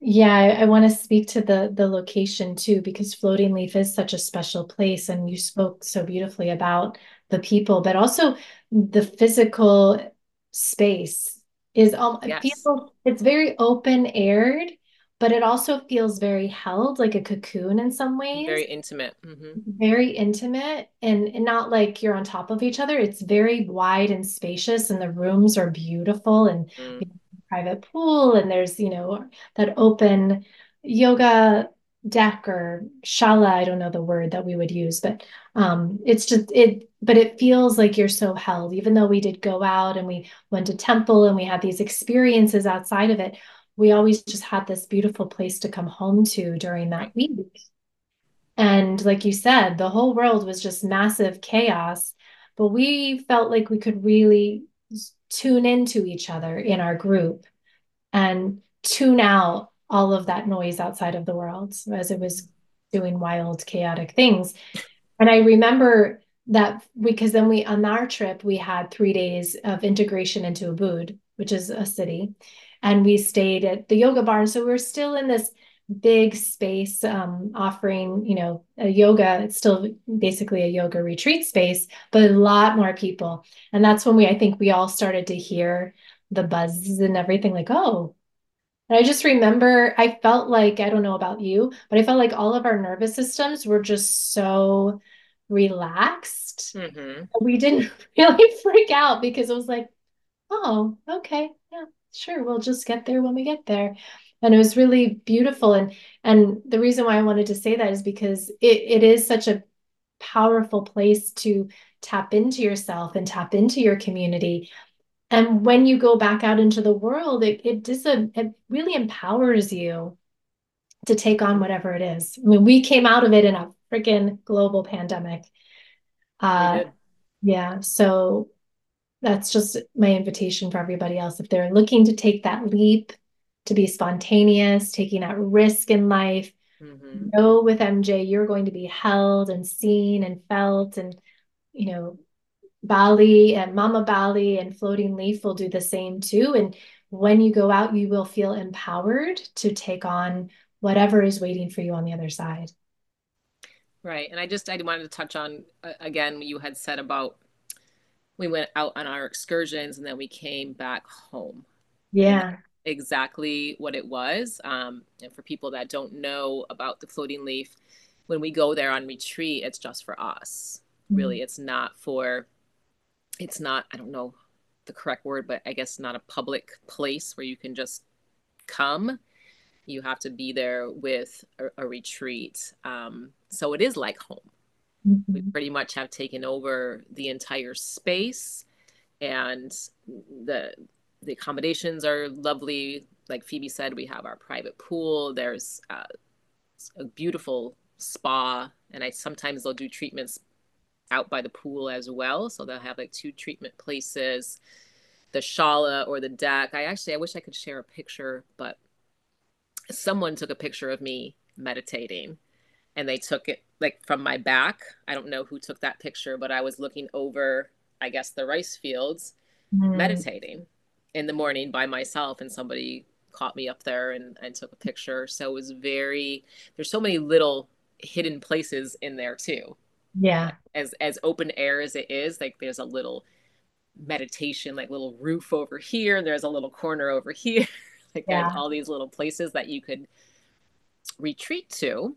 yeah, I, I want to speak to the the location too, because Floating Leaf is such a special place, and you spoke so beautifully about the people, but also the physical space is um yes. people. It's very open aired, but it also feels very held, like a cocoon in some ways. Very intimate. Mm-hmm. Very intimate, and, and not like you're on top of each other. It's very wide and spacious, and the rooms are beautiful and mm. you know, private pool, and there's you know that open yoga deck or shala. I don't know the word that we would use, but um, it's just it. But it feels like you're so held, even though we did go out and we went to temple and we had these experiences outside of it we always just had this beautiful place to come home to during that week. And like you said, the whole world was just massive chaos, but we felt like we could really tune into each other in our group and tune out all of that noise outside of the world as it was doing wild, chaotic things. And I remember that because then we on our trip we had three days of integration into Ubud, which is a city and we stayed at the yoga barn. So we are still in this big space um, offering, you know, a yoga. It's still basically a yoga retreat space, but a lot more people. And that's when we, I think, we all started to hear the buzzes and everything. Like, oh. And I just remember, I felt like I don't know about you, but I felt like all of our nervous systems were just so relaxed. Mm-hmm. We didn't really freak out because it was like, oh, okay, yeah, sure, we'll just get there when we get there. And it was really beautiful. And and the reason why I wanted to say that is because it, it is such a powerful place to tap into yourself and tap into your community. And when you go back out into the world, it it a, it really empowers you to take on whatever it is. I mean, we came out of it in a freaking global pandemic. Uh, yeah, so that's just my invitation for everybody else. If they're looking to take that leap, to be spontaneous, taking that risk in life, mm-hmm. know with MJ, you're going to be held and seen and felt and, you know, Bali and Mama Bali and Floating Leaf will do the same too. And when you go out, you will feel empowered to take on whatever is waiting for you on the other side. Right. And I just, I wanted to touch on, uh, again, you had said about we went out on our excursions and then we came back home. Yeah. Exactly what it was. Um, and for people that don't know about the floating leaf, when we go there on retreat, it's just for us. Mm-hmm. Really, it's not for it's not i don't know the correct word but i guess not a public place where you can just come. You have to be there with a, a retreat. Um, so it is like home. Mm-hmm. we pretty much have taken over the entire space and the the accommodations are lovely. Like phoebe said we have our private pool. There's uh, a beautiful spa and i sometimes they'll do treatments out by the pool as well. So they'll have like two treatment places, the shala or the deck. I actually, I wish I could share a picture, but someone took a picture of me meditating and they took it like from my back. I don't know who took that picture, but I was looking over, I guess, the rice fields mm. meditating in the morning by myself and somebody caught me up there and, and took a picture. So it was very, there's so many little hidden places in there too yeah as as open air as it is like there's a little meditation like little roof over here and there's a little corner over here like yeah. there's all these little places that you could retreat to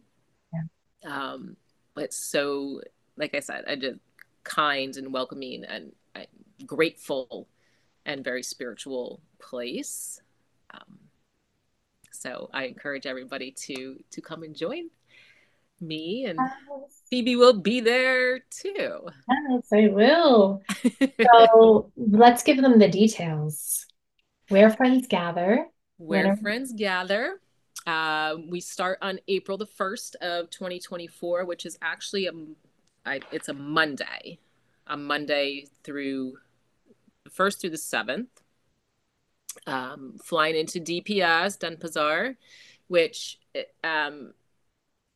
yeah. um but so like i said i just kind and welcoming and, and grateful and very spiritual place um so i encourage everybody to to come and join me and yes. Phoebe will be there too. Yes, I will. so let's give them the details. Where friends gather. Where friends gather. Uh, we start on April the 1st of 2024, which is actually a, I, it's a Monday, a Monday through the 1st through the 7th. Um, flying into DPS, Denpasar, which um,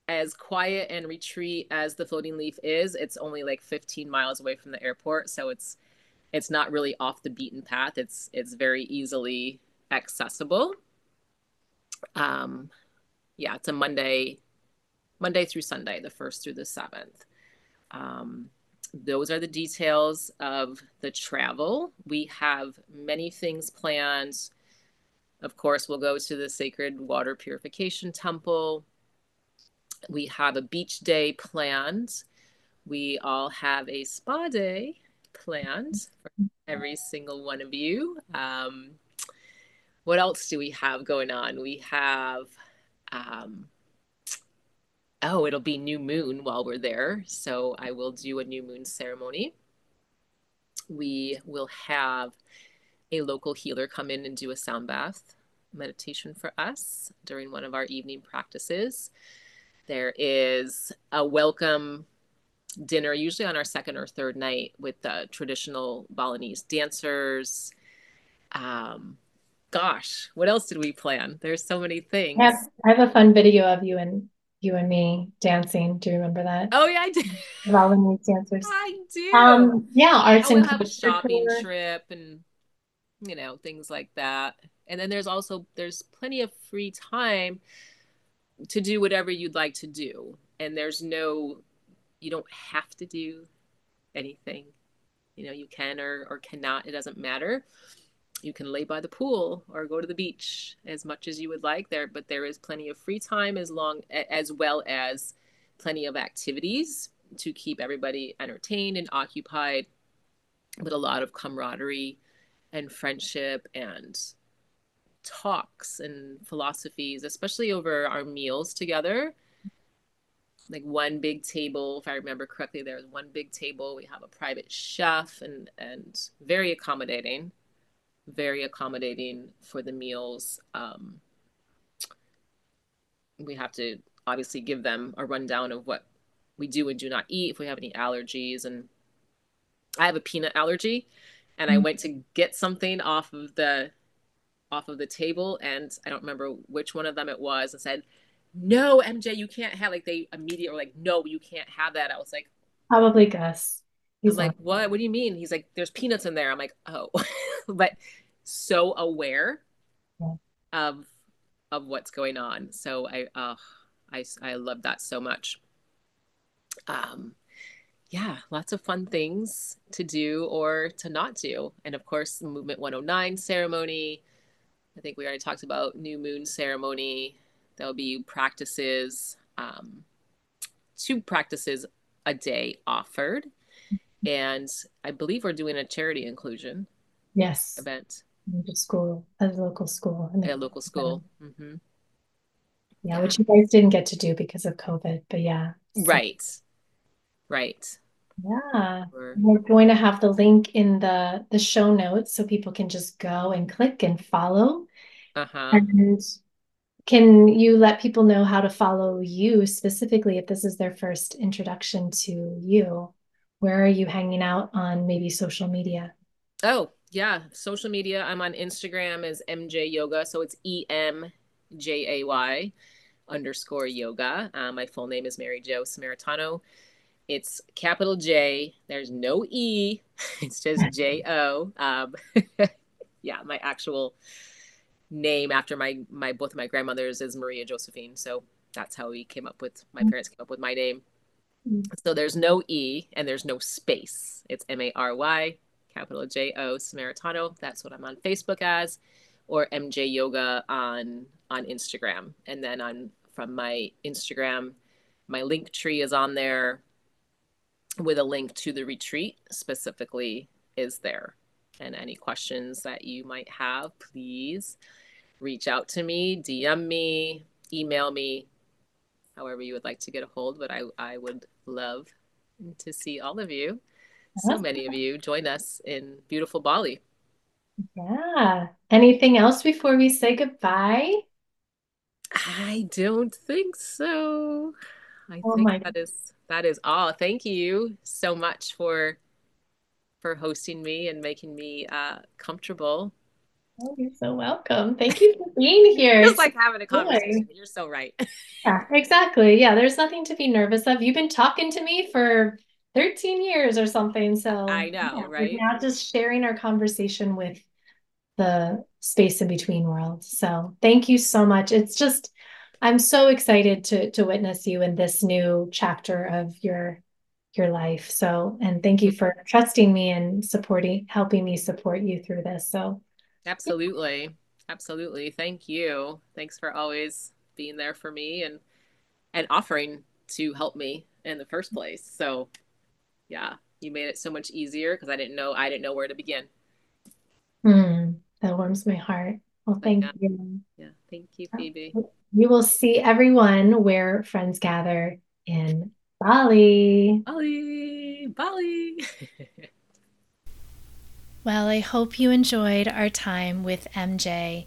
as quiet and retreat as the floating leaf is it's only like 15 miles away from the airport so it's it's not really off the beaten path. It's it's very easily accessible. Um yeah it's a monday monday through sunday the first through the seventh. Um those are the details of the travel. We have many things planned. Of course we'll go to the sacred water purification temple we have a beach day planned. We all have a spa day planned for every single one of you. Um, what else do we have going on? We have, um, oh, it'll be new moon while we're there. So I will do a new moon ceremony. We will have a local healer come in and do a sound bath meditation for us during one of our evening practices. There is a welcome dinner, usually on our second or third night, with the traditional Balinese dancers. Um, gosh, what else did we plan? There's so many things. I have, I have a fun video of you and you and me dancing. Do you remember that? Oh yeah, I did. Balinese dancers. I do. Um, yeah, arts and have a shopping tour. trip and you know things like that. And then there's also there's plenty of free time to do whatever you'd like to do. And there's no you don't have to do anything. You know you can or, or cannot it doesn't matter. You can lay by the pool or go to the beach as much as you would like there but there is plenty of free time as long as well as plenty of activities to keep everybody entertained and occupied with a lot of camaraderie and friendship and talks and philosophies, especially over our meals together. Like one big table, if I remember correctly, there's one big table. We have a private chef and and very accommodating. very accommodating for the meals. Um, we have to obviously give them a rundown of what we do and do not eat if we have any allergies. And I have a peanut allergy, and mm-hmm. I went to get something off of the off of the table, and I don't remember which one of them it was, and said, "No, MJ, you can't have." Like they immediately were like, "No, you can't have that." I was like, "Probably Gus." He's like, "What? What do you mean?" He's like, "There's peanuts in there." I'm like, "Oh," but so aware yeah. of of what's going on. So I, uh, I, I love that so much. Um, yeah, lots of fun things to do or to not do. And of course, Movement 109 ceremony. I think we already talked about new moon ceremony. There'll be practices, um, two practices a day offered. And I believe we're doing a charity inclusion yes event at school, at a local school. At a local school. Mm-hmm. Yeah, yeah, which you guys didn't get to do because of COVID, but yeah. So. Right. Right. Yeah. We're going to have the link in the the show notes so people can just go and click and follow. Uh-huh. And can you let people know how to follow you specifically if this is their first introduction to you? Where are you hanging out on maybe social media? Oh, yeah, social media. I'm on Instagram as MJ Yoga, so it's E M J A Y underscore yoga. Um, my full name is MaryJo Samaritano. It's capital J. There's no E. It's just J O. Um, yeah, my actual name after my my both of my grandmothers is Maria Josephine. So that's how we came up with my parents came up with my name. So there's no E and there's no space. It's M A R Y capital J O Samaritano. That's what I'm on Facebook as, or MJ Yoga on on Instagram. And then on from my Instagram, my Linktree is on there with a link to the retreat specifically is there. And any questions that you might have, please reach out to me, DM me, email me, however you would like to get a hold. But I, I would love to see all of you so uh-huh. many of you join us in beautiful Bali. Yeah. Anything else before we say goodbye? I don't think so. I oh think that is that is all. Thank you so much for for hosting me and making me uh comfortable. Oh, you're so welcome. Thank you for being here. it's like having a conversation. You're so right. yeah, exactly. Yeah, there's nothing to be nervous of. You've been talking to me for 13 years or something. So I know, yeah, right? now just sharing our conversation with the space in between worlds. So thank you so much. It's just I'm so excited to to witness you in this new chapter of your your life. So and thank you for trusting me and supporting helping me support you through this. So absolutely. Absolutely. Thank you. Thanks for always being there for me and and offering to help me in the first place. So yeah, you made it so much easier because I didn't know I didn't know where to begin. Mm, that warms my heart. Well, thank yeah. you. Yeah, thank you, Phoebe. You will see everyone where friends gather in Bali. Bali, Bali. well, I hope you enjoyed our time with MJ.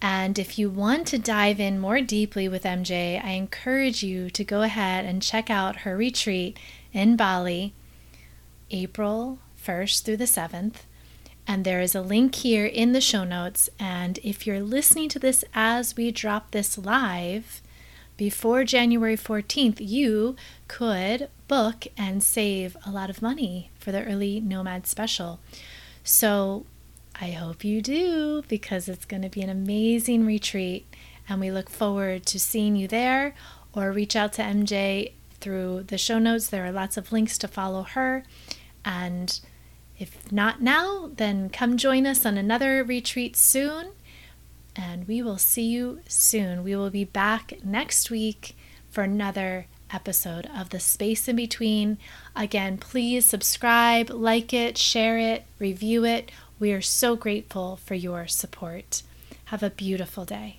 And if you want to dive in more deeply with MJ, I encourage you to go ahead and check out her retreat in Bali, April 1st through the 7th. And there is a link here in the show notes. And if you're listening to this as we drop this live before January 14th, you could book and save a lot of money for the early nomad special. So I hope you do because it's going to be an amazing retreat. And we look forward to seeing you there or reach out to MJ through the show notes. There are lots of links to follow her. And if not now, then come join us on another retreat soon. And we will see you soon. We will be back next week for another episode of The Space in Between. Again, please subscribe, like it, share it, review it. We are so grateful for your support. Have a beautiful day.